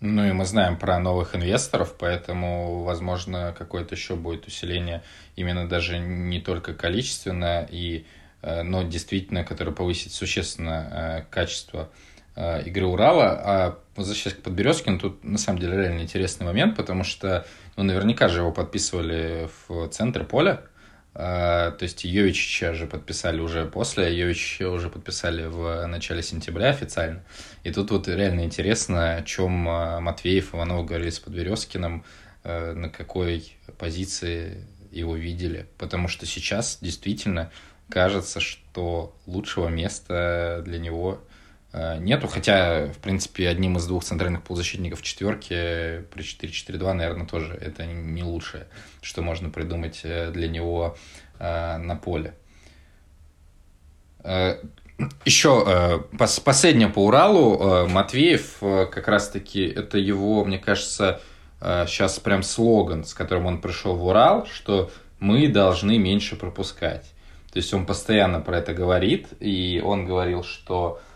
Speaker 1: Ну и мы знаем про новых инвесторов, поэтому, возможно, какое-то еще будет усиление именно даже не только количественно, и, э, но действительно, которое повысит существенно э, качество э, игры Урала. А возвращаясь к Подберезкину, тут на самом деле реально интересный момент, потому что ну, наверняка же его подписывали в центре поля, а, то есть Йовичича же подписали уже после, а Йовичича уже подписали в начале сентября официально. И тут вот реально интересно, о чем а, Матвеев, Иванов говорили с Подверезкиным, на какой позиции его видели. Потому что сейчас действительно кажется, что лучшего места для него Э, нету, хотя, в принципе, одним из двух центральных полузащитников четверки при 4-4-2, наверное, тоже это не лучшее, что можно придумать э, для него э, на поле. Еще последнее по Уралу. Матвеев как раз-таки, это его, мне кажется, сейчас прям слоган, с которым он пришел в Урал, что мы должны меньше пропускать. То есть он постоянно про это говорит, и он говорил, что Э,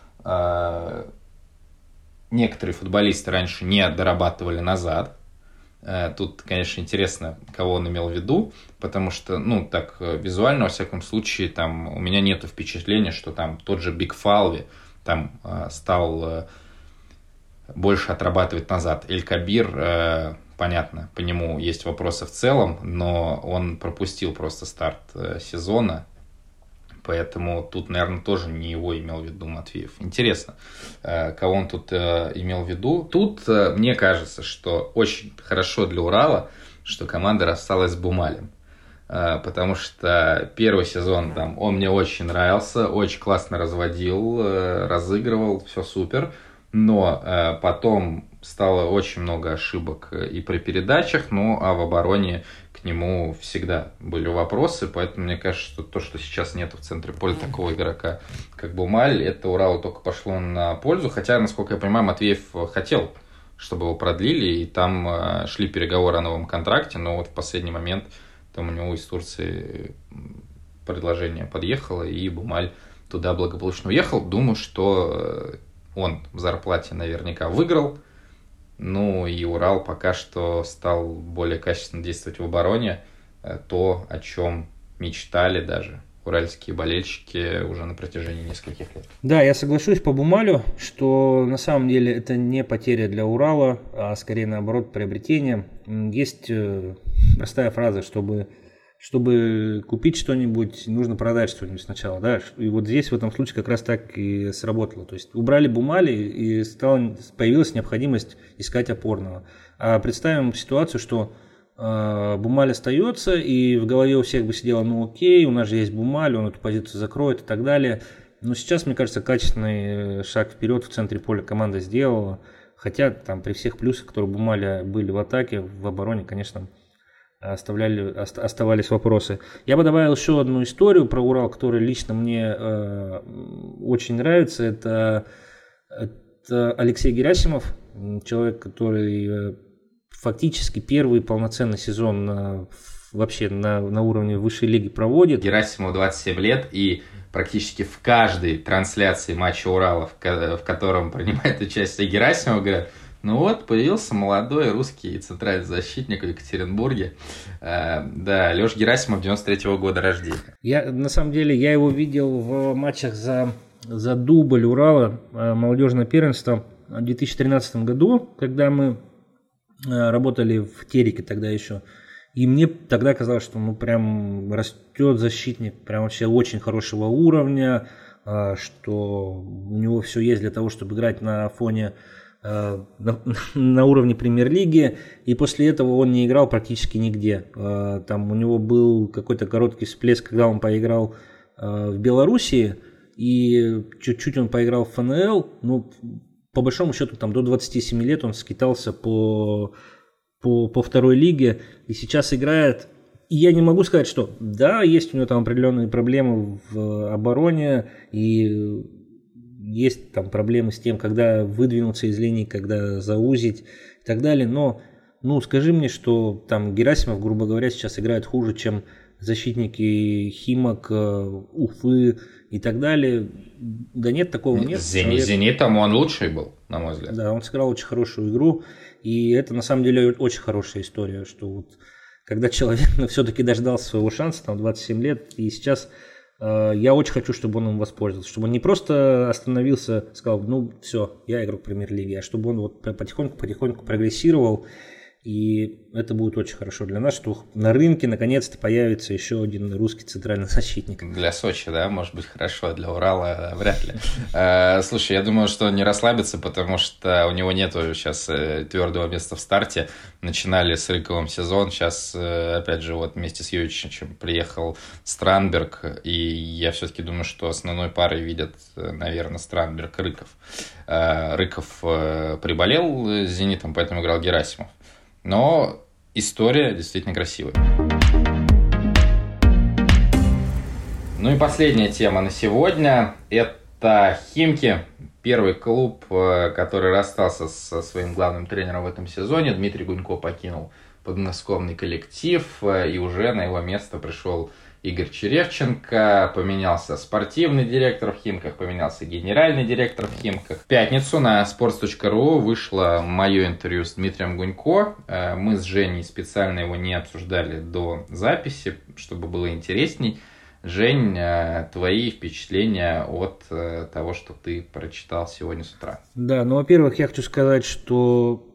Speaker 1: некоторые футболисты раньше не дорабатывали назад. Э, тут, конечно, интересно, кого он имел в виду, потому что, ну, так э, визуально, во всяком случае, там у меня нет впечатления, что там тот же Биг Фалви там стал больше отрабатывать назад. Эль Кабир, понятно, по нему есть вопросы в целом, но он пропустил просто старт сезона, Поэтому тут, наверное, тоже не его имел в виду Матвеев. Интересно, э, кого он тут э, имел в виду. Тут э, мне кажется, что очень хорошо для Урала, что команда рассталась с Бумалем. Потому что первый сезон там он мне очень нравился, очень классно разводил, разыгрывал, все супер. Но потом стало очень много ошибок и при передачах, ну а в обороне нему всегда были вопросы, поэтому мне кажется, что то, что сейчас нет в центре поля такого игрока, как Бумаль, это Уралу только пошло на пользу, хотя, насколько я понимаю, Матвеев хотел, чтобы его продлили, и там э, шли переговоры о новом контракте, но вот в последний момент там у него из Турции предложение подъехало, и Бумаль туда благополучно уехал. Думаю, что э, он в зарплате наверняка выиграл, ну и Урал пока что стал более качественно действовать в обороне. Э, то, о чем мечтали даже уральские болельщики уже на протяжении нескольких лет.
Speaker 2: Да, я соглашусь по Бумалю, что на самом деле это не потеря для Урала, а скорее наоборот приобретение. Есть э, простая фраза, чтобы чтобы купить что-нибудь, нужно продать что-нибудь сначала, да, и вот здесь в этом случае как раз так и сработало, то есть убрали бумали и стала, появилась необходимость искать опорного. А представим ситуацию, что э, Бумаль остается, и в голове у всех бы сидело, ну окей, у нас же есть Бумаль, он эту позицию закроет и так далее. Но сейчас, мне кажется, качественный э, шаг вперед в центре поля команда сделала. Хотя там при всех плюсах, которые Бумаля были в атаке, в обороне, конечно, оставляли, оставались вопросы. Я бы добавил еще одну историю про Урал, которая лично мне э, очень нравится. Это, это Алексей Герасимов, человек, который э, фактически первый полноценный сезон на, вообще на, на уровне высшей лиги проводит.
Speaker 1: Герасимову 27 лет и практически в каждой трансляции матча Урала, в, в котором принимает участие Герасимов, говорят, ну вот, появился молодой русский центральный защитник в Екатеринбурге. Э, да, Леш Герасимов 93 -го года рождения.
Speaker 2: Я, на самом деле, я его видел в матчах за, за дубль Урала, э, молодежное первенство в 2013 году, когда мы э, работали в Тереке тогда еще. И мне тогда казалось, что ну прям растет защитник, прям вообще очень хорошего уровня, что у него все есть для того, чтобы играть на фоне на, на уровне премьер-лиги, и после этого он не играл практически нигде. Э, там у него был какой-то короткий всплеск, когда он поиграл э, в Белоруссии, и чуть-чуть он поиграл в ФНЛ, ну, по большому счету, там до 27 лет он скитался по, по, по второй лиге, и сейчас играет и я не могу сказать, что да, есть у него там определенные проблемы в обороне, и есть там проблемы с тем, когда выдвинуться из линии, когда заузить и так далее, но ну скажи мне, что там Герасимов, грубо говоря, сейчас играет хуже, чем защитники Химок, Уфы и так далее. Да нет, такого нет.
Speaker 1: С Зени- Зенитом он лучший был, на мой взгляд.
Speaker 2: Да, он сыграл очень хорошую игру. И это на самом деле очень хорошая история, что вот когда человек ну, все-таки дождался своего шанса, там 27 лет, и сейчас э, я очень хочу, чтобы он им воспользовался, чтобы он не просто остановился, сказал, ну все, я игрок премьер-лиги, а чтобы он вот потихоньку-потихоньку прогрессировал и это будет очень хорошо для нас, что на рынке наконец-то появится еще один русский центральный защитник.
Speaker 1: Для Сочи, да, может быть хорошо, для Урала вряд ли. Э, слушай, я думаю, что не расслабится, потому что у него нету сейчас э, твердого места в старте. Начинали с Рыковым сезон, сейчас, э, опять же, вот вместе с Йовичем приехал Странберг, и я все-таки думаю, что основной парой видят, наверное, Странберг-Рыков. Рыков приболел с «Зенитом», поэтому играл Герасимов. Но история действительно красивая. Ну и последняя тема на сегодня – это Химки. Первый клуб, э, который расстался со своим главным тренером в этом сезоне. Дмитрий Гунько покинул подмосковный коллектив, э, и уже на его место пришел Игорь Черевченко, поменялся спортивный директор в Химках, поменялся генеральный директор в Химках. В пятницу на sports.ru вышло мое интервью с Дмитрием Гунько. Э, мы с Женей специально его не обсуждали до записи, чтобы было интересней. Жень, э, твои впечатления от э, того, что ты прочитал сегодня с утра?
Speaker 2: Да, ну, во-первых, я хочу сказать, что,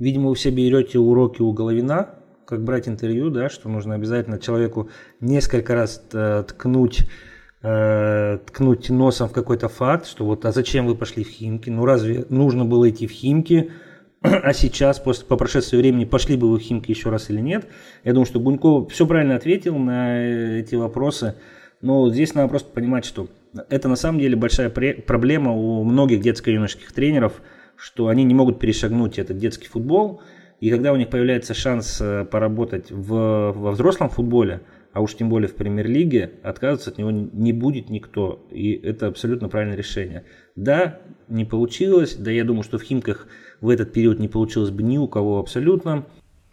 Speaker 2: видимо, вы все берете уроки у Головина, как брать интервью, да, что нужно обязательно человеку несколько раз э, ткнуть э, ткнуть носом в какой-то факт, что вот, а зачем вы пошли в Химки? Ну, разве нужно было идти в Химки? А сейчас, после, по прошествии времени, пошли бы вы в Химки еще раз или нет? Я думаю, что Гунько все правильно ответил на эти вопросы. Но здесь надо просто понимать, что это на самом деле большая проблема у многих детско-юношеских тренеров, что они не могут перешагнуть этот детский футбол – и когда у них появляется шанс э, поработать в, во взрослом футболе, а уж тем более в премьер-лиге, отказываться от него не будет никто. И это абсолютно правильное решение. Да, не получилось. Да, я думаю, что в Химках в этот период не получилось бы ни у кого абсолютно.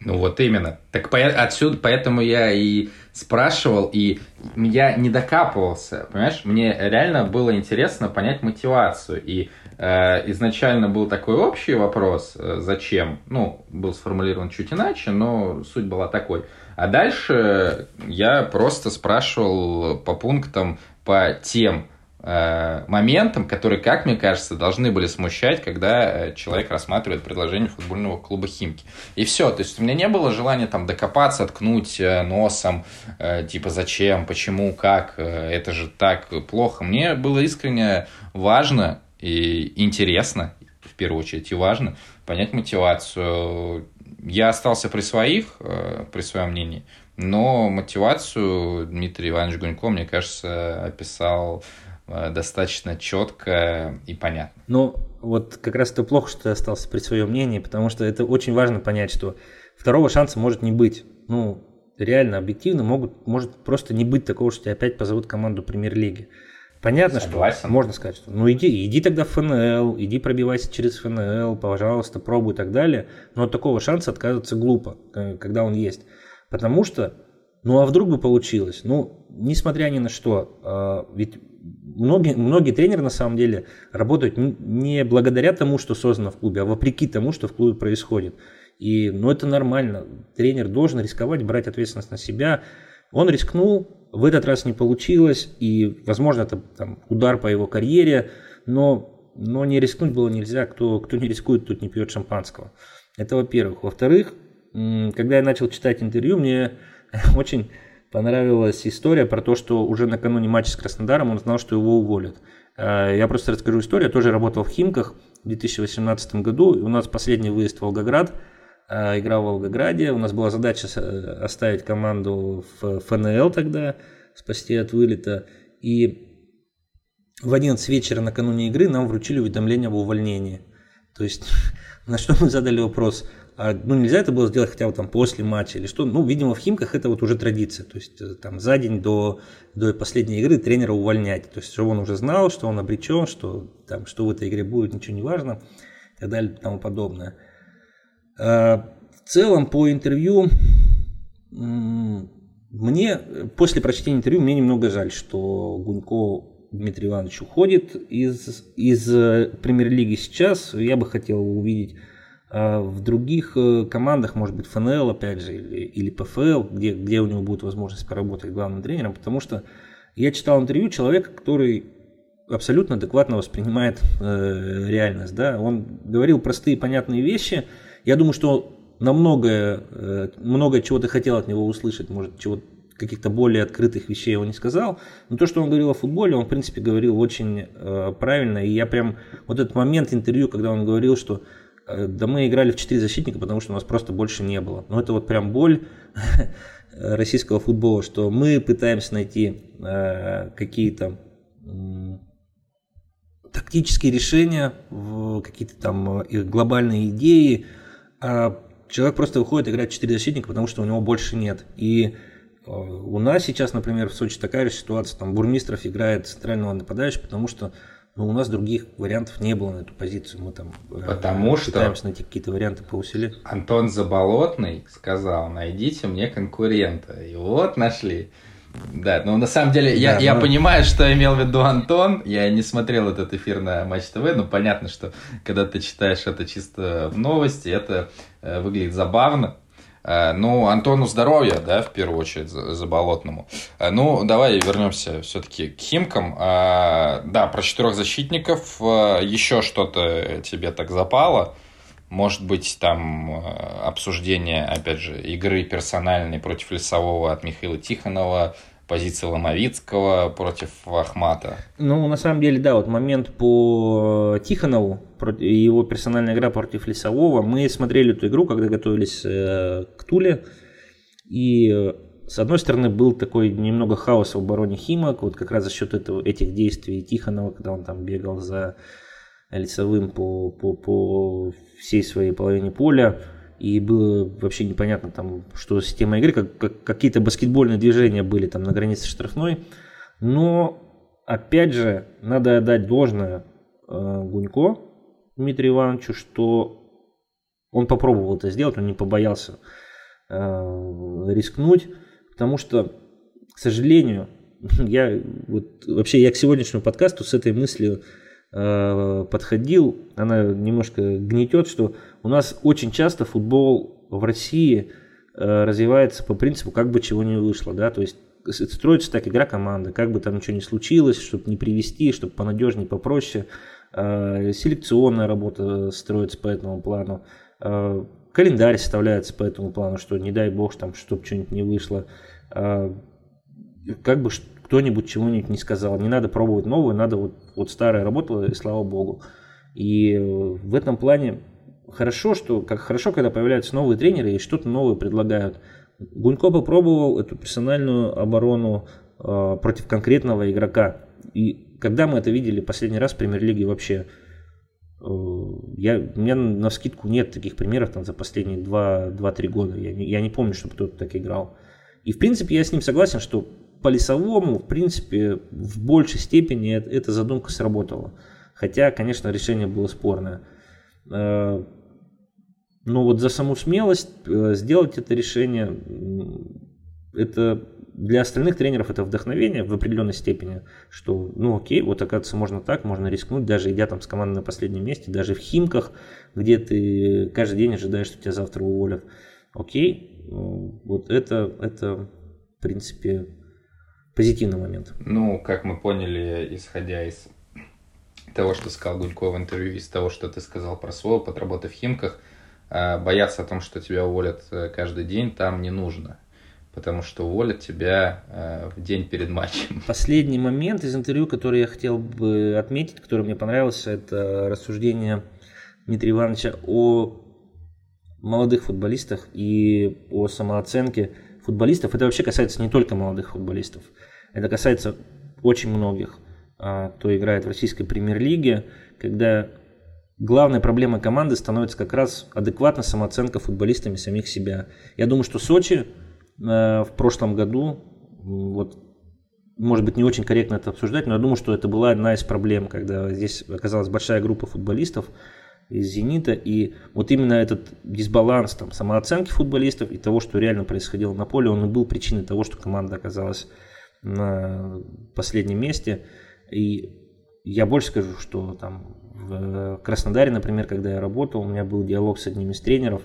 Speaker 1: Ну вот именно. Так по, отсюда, поэтому я и спрашивал, и я не докапывался, понимаешь? Мне реально было интересно понять мотивацию. И изначально был такой общий вопрос, э, зачем, ну, был сформулирован чуть иначе, но суть была такой. А дальше я просто спрашивал по пунктам, по тем э, моментам, которые, как мне кажется, должны были смущать, когда человек рассматривает предложение футбольного клуба Химки. И все. То есть у меня не было желания там докопаться, ткнуть носом, типа зачем, почему, как, это же так плохо. Мне было искренне важно и интересно, в первую очередь, и важно понять мотивацию. Я остался при своих, э, при своем мнении, но мотивацию Дмитрий Иванович Гунько, мне кажется, описал э, достаточно четко и понятно.
Speaker 2: Ну, вот как раз это плохо, что ты остался при своем мнении, потому что это очень важно понять, что второго шанса может не быть. Ну, реально, объективно могут, может просто не быть такого, что тебя опять позовут команду премьер-лиги. Понятно, Согласен. что можно сказать, что ну иди, иди тогда в ФНЛ, иди пробивайся через ФНЛ, пожалуйста, пробуй и так далее. Но от такого шанса отказываться глупо, когда он есть. Потому что, ну а вдруг бы получилось? Ну, несмотря ни на что, э, ведь многие, многие тренеры на самом деле работают не благодаря тому, что создано в клубе, а вопреки тому, что в клубе происходит. И, ну, это нормально. Тренер должен рисковать, брать ответственность на себя. Он рискнул, в этот раз не получилось, и, возможно, это там, удар по его карьере, но, но не рискнуть было нельзя. Кто, кто не рискует, тот не пьет шампанского. Это во-первых. Во-вторых, когда я начал читать интервью, мне очень понравилась история про то, что уже накануне матча с Краснодаром он знал, что его уволят. А, я просто расскажу историю. Я тоже работал в Химках в 2018 году. И у нас последний выезд в Волгоград – а, играл в Волгограде. У нас была задача оставить команду в ФНЛ тогда, спасти от вылета. И в 11 вечера накануне игры нам вручили уведомление об увольнении. То есть, на что мы задали вопрос, а, ну нельзя это было сделать хотя бы там после матча или что? Ну, видимо, в Химках это вот уже традиция. То есть, э, там за день до, до последней игры тренера увольнять. То есть, чтобы он уже знал, что он обречен, что, там, что в этой игре будет, ничего не важно и так далее и тому подобное. В целом по интервью мне после прочтения интервью мне немного жаль, что Гунько Дмитрий Иванович уходит из, из премьер-лиги сейчас. Я бы хотел увидеть в других командах, может быть, ФНЛ, опять же, или, или ПФЛ, где, где у него будет возможность поработать главным тренером, потому что я читал интервью человека, который абсолютно адекватно воспринимает э, реальность. Да? Он говорил простые понятные вещи. Я думаю, что на многое, э, многое чего ты хотел от него услышать, может, чего каких-то более открытых вещей он не сказал. Но то, что он говорил о футболе, он, в принципе, говорил очень э, правильно. И я прям вот этот момент интервью, когда он говорил, что э, да мы играли в четыре защитника, потому что у нас просто больше не было. Но это вот прям боль российского футбола, что мы пытаемся найти какие-то тактические решения, какие-то там глобальные идеи, человек просто выходит играть 4 защитника, потому что у него больше нет. И э, у нас сейчас, например, в Сочи такая же ситуация, там Бурмистров играет центрального нападающего, потому что ну, у нас других вариантов не было на эту позицию. Мы там
Speaker 1: э, потому
Speaker 2: пытаемся
Speaker 1: что
Speaker 2: найти какие-то варианты по усилию.
Speaker 1: Антон Заболотный сказал, найдите мне конкурента. И вот нашли. Да, ну на самом деле я, да, я ну... понимаю, что имел в виду Антон. Я не смотрел этот эфир на Матч ТВ, но понятно, что когда ты читаешь это чисто в новости, это э, выглядит забавно. Э, ну, Антону здоровья, да, в первую очередь, Заболотному. Э, ну, давай вернемся все-таки к Химкам. Э, да, про четырех защитников. Еще что-то тебе так запало? Может быть, там э, обсуждение, опять же, игры персональной против Лесового от Михаила Тихонова, позиции Ломовицкого против Ахмата.
Speaker 2: Ну, на самом деле, да, вот момент по Тихонову, его персональная игра против Лесового. Мы смотрели эту игру, когда готовились э, к Туле. И с одной стороны, был такой немного хаос в обороне Химок, вот как раз за счет этого, этих действий Тихонова, когда он там бегал за лицевым по, по, по всей своей половине поля. И было вообще непонятно, там, что система игры, как, как, какие-то баскетбольные движения были там на границе штрафной. Но, опять же, надо отдать должное э, Гунько Дмитрию Ивановичу, что он попробовал это сделать, он не побоялся э, рискнуть, потому что, к сожалению, я вот вообще я к сегодняшнему подкасту с этой мыслью подходил, она немножко гнетет, что у нас очень часто футбол в России э, развивается по принципу, как бы чего не вышло, да, то есть строится так игра команды, как бы там ничего не случилось, чтобы не привести, чтобы понадежнее, попроще. Э, селекционная работа строится по этому плану. Календарь составляется по этому плану, что не дай бог, там, чтобы что-нибудь не вышло. Как бы кто-нибудь чего-нибудь не сказал. Не надо пробовать новое, надо вот, вот старое работало, и слава богу. И в этом плане хорошо, что как хорошо, когда появляются новые тренеры и что-то новое предлагают. Гунько попробовал эту персональную оборону э, против конкретного игрока. И когда мы это видели последний раз в премьер-лиге вообще, э, я, у меня на скидку нет таких примеров там, за последние 2-3 года. Я не, я не помню, чтобы кто-то так играл. И в принципе я с ним согласен, что по лесовому, в принципе, в большей степени эта задумка сработала. Хотя, конечно, решение было спорное. Э, но вот за саму смелость э, сделать это решение, это для остальных тренеров это вдохновение в определенной степени, что, ну окей, вот оказывается можно так, можно рискнуть, даже идя там с командой на последнем месте, даже в Химках, где ты каждый день ожидаешь, что тебя завтра уволят. Окей, вот это, это в принципе, позитивный момент.
Speaker 1: Ну, как мы поняли, исходя из того, что сказал Гунько в интервью, из того, что ты сказал про свой опыт работы в Химках, а, бояться о том, что тебя уволят э, каждый день, там не нужно. Потому что уволят тебя э, в день перед матчем.
Speaker 2: Последний момент из интервью, который я хотел бы отметить, который мне понравился, это рассуждение Дмитрия Ивановича о молодых футболистах и о самооценке футболистов. Это вообще касается не только молодых футболистов. Это касается очень многих, а, кто играет в российской премьер-лиге, когда главной проблемой команды становится как раз адекватная самооценка футболистами самих себя. Я думаю, что Сочи а, в прошлом году, вот, может быть, не очень корректно это обсуждать, но я думаю, что это была одна из проблем, когда здесь оказалась большая группа футболистов, из «Зенита». И вот именно этот дисбаланс там, самооценки футболистов и того, что реально происходило на поле, он и был причиной того, что команда оказалась на последнем месте. И я больше скажу, что там в Краснодаре, например, когда я работал, у меня был диалог с одним из тренеров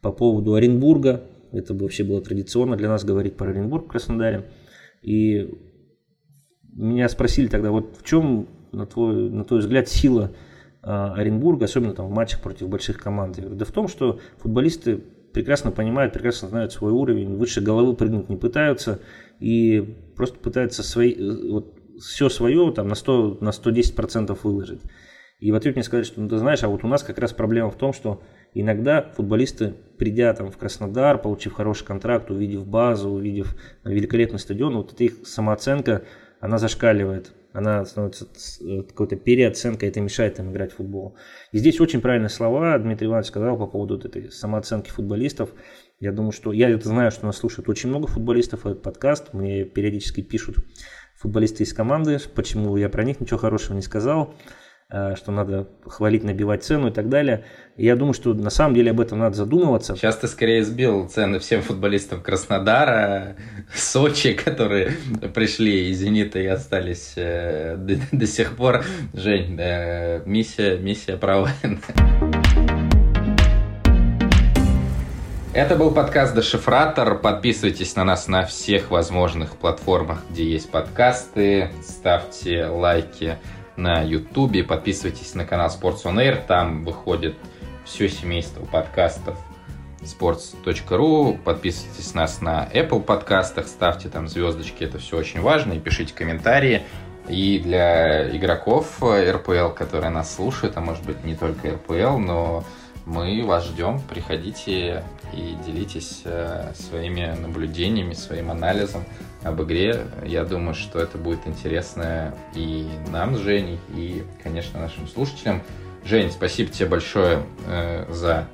Speaker 2: по поводу Оренбурга. Это вообще было традиционно для нас говорить про Оренбург в Краснодаре. И меня спросили тогда, вот в чем, на твой, на твой взгляд, сила Оренбурга, особенно там в матчах против больших команд? Да в том, что футболисты прекрасно понимают, прекрасно знают свой уровень, выше головы прыгнуть не пытаются и просто пытаются свои, вот, все свое там, на, 100, на 110% выложить. И в ответ мне сказали, что ну, ты знаешь, а вот у нас как раз проблема в том, что иногда футболисты, придя там в Краснодар, получив хороший контракт, увидев базу, увидев великолепный стадион, вот эта их самооценка, она зашкаливает она становится э, какой-то переоценкой, это мешает им играть в футбол. И здесь очень правильные слова Дмитрий Иванович сказал по поводу этой самооценки футболистов. Я думаю, что я это знаю, что нас слушают очень много футболистов, этот подкаст. Мне периодически пишут футболисты из команды, почему я про них ничего хорошего не сказал. Э, что надо хвалить, набивать цену и так далее. И я думаю, что на самом деле об этом надо задумываться.
Speaker 1: Сейчас ты скорее сбил цены всем футболистам Краснодара, Сочи, которые пришли из «Зенита» и остались э, до, до сих пор. Жень, э, миссия, миссия провалена. Это был подкаст «Дешифратор». Подписывайтесь на нас на всех возможных платформах, где есть подкасты. Ставьте лайки на YouTube, подписывайтесь на канал Sports on Air, там выходит все семейство подкастов sports.ru, подписывайтесь на нас на Apple подкастах, ставьте там звездочки, это все очень важно, и пишите комментарии. И для игроков РПЛ, которые нас слушают, а может быть не только РПЛ, но мы вас ждем, приходите и делитесь э, своими наблюдениями, своим анализом об игре. Я думаю, что это будет интересно и нам с Женей, и, конечно, нашим слушателям. Жень, спасибо тебе большое э, за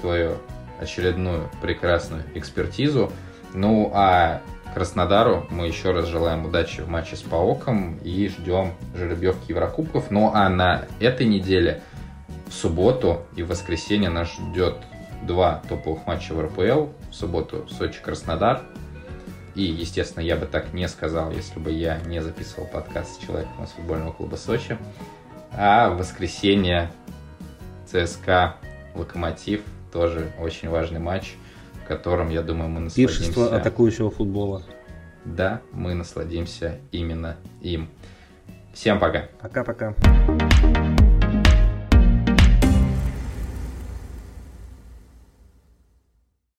Speaker 1: твою очередную прекрасную экспертизу. Ну, а Краснодару мы еще раз желаем удачи в матче с Паоком и ждем жеребьевки Еврокубков. Ну, а на этой неделе в субботу и в воскресенье нас ждет два топовых матча в РПЛ. В субботу Сочи-Краснодар и, естественно, я бы так не сказал, если бы я не записывал подкаст с человеком из футбольного клуба Сочи. А в воскресенье ЦСКА Локомотив тоже очень важный матч, в котором, я думаю, мы насладимся...
Speaker 2: Пиршество атакующего футбола.
Speaker 1: Да, мы насладимся именно им. Всем пока.
Speaker 2: Пока-пока.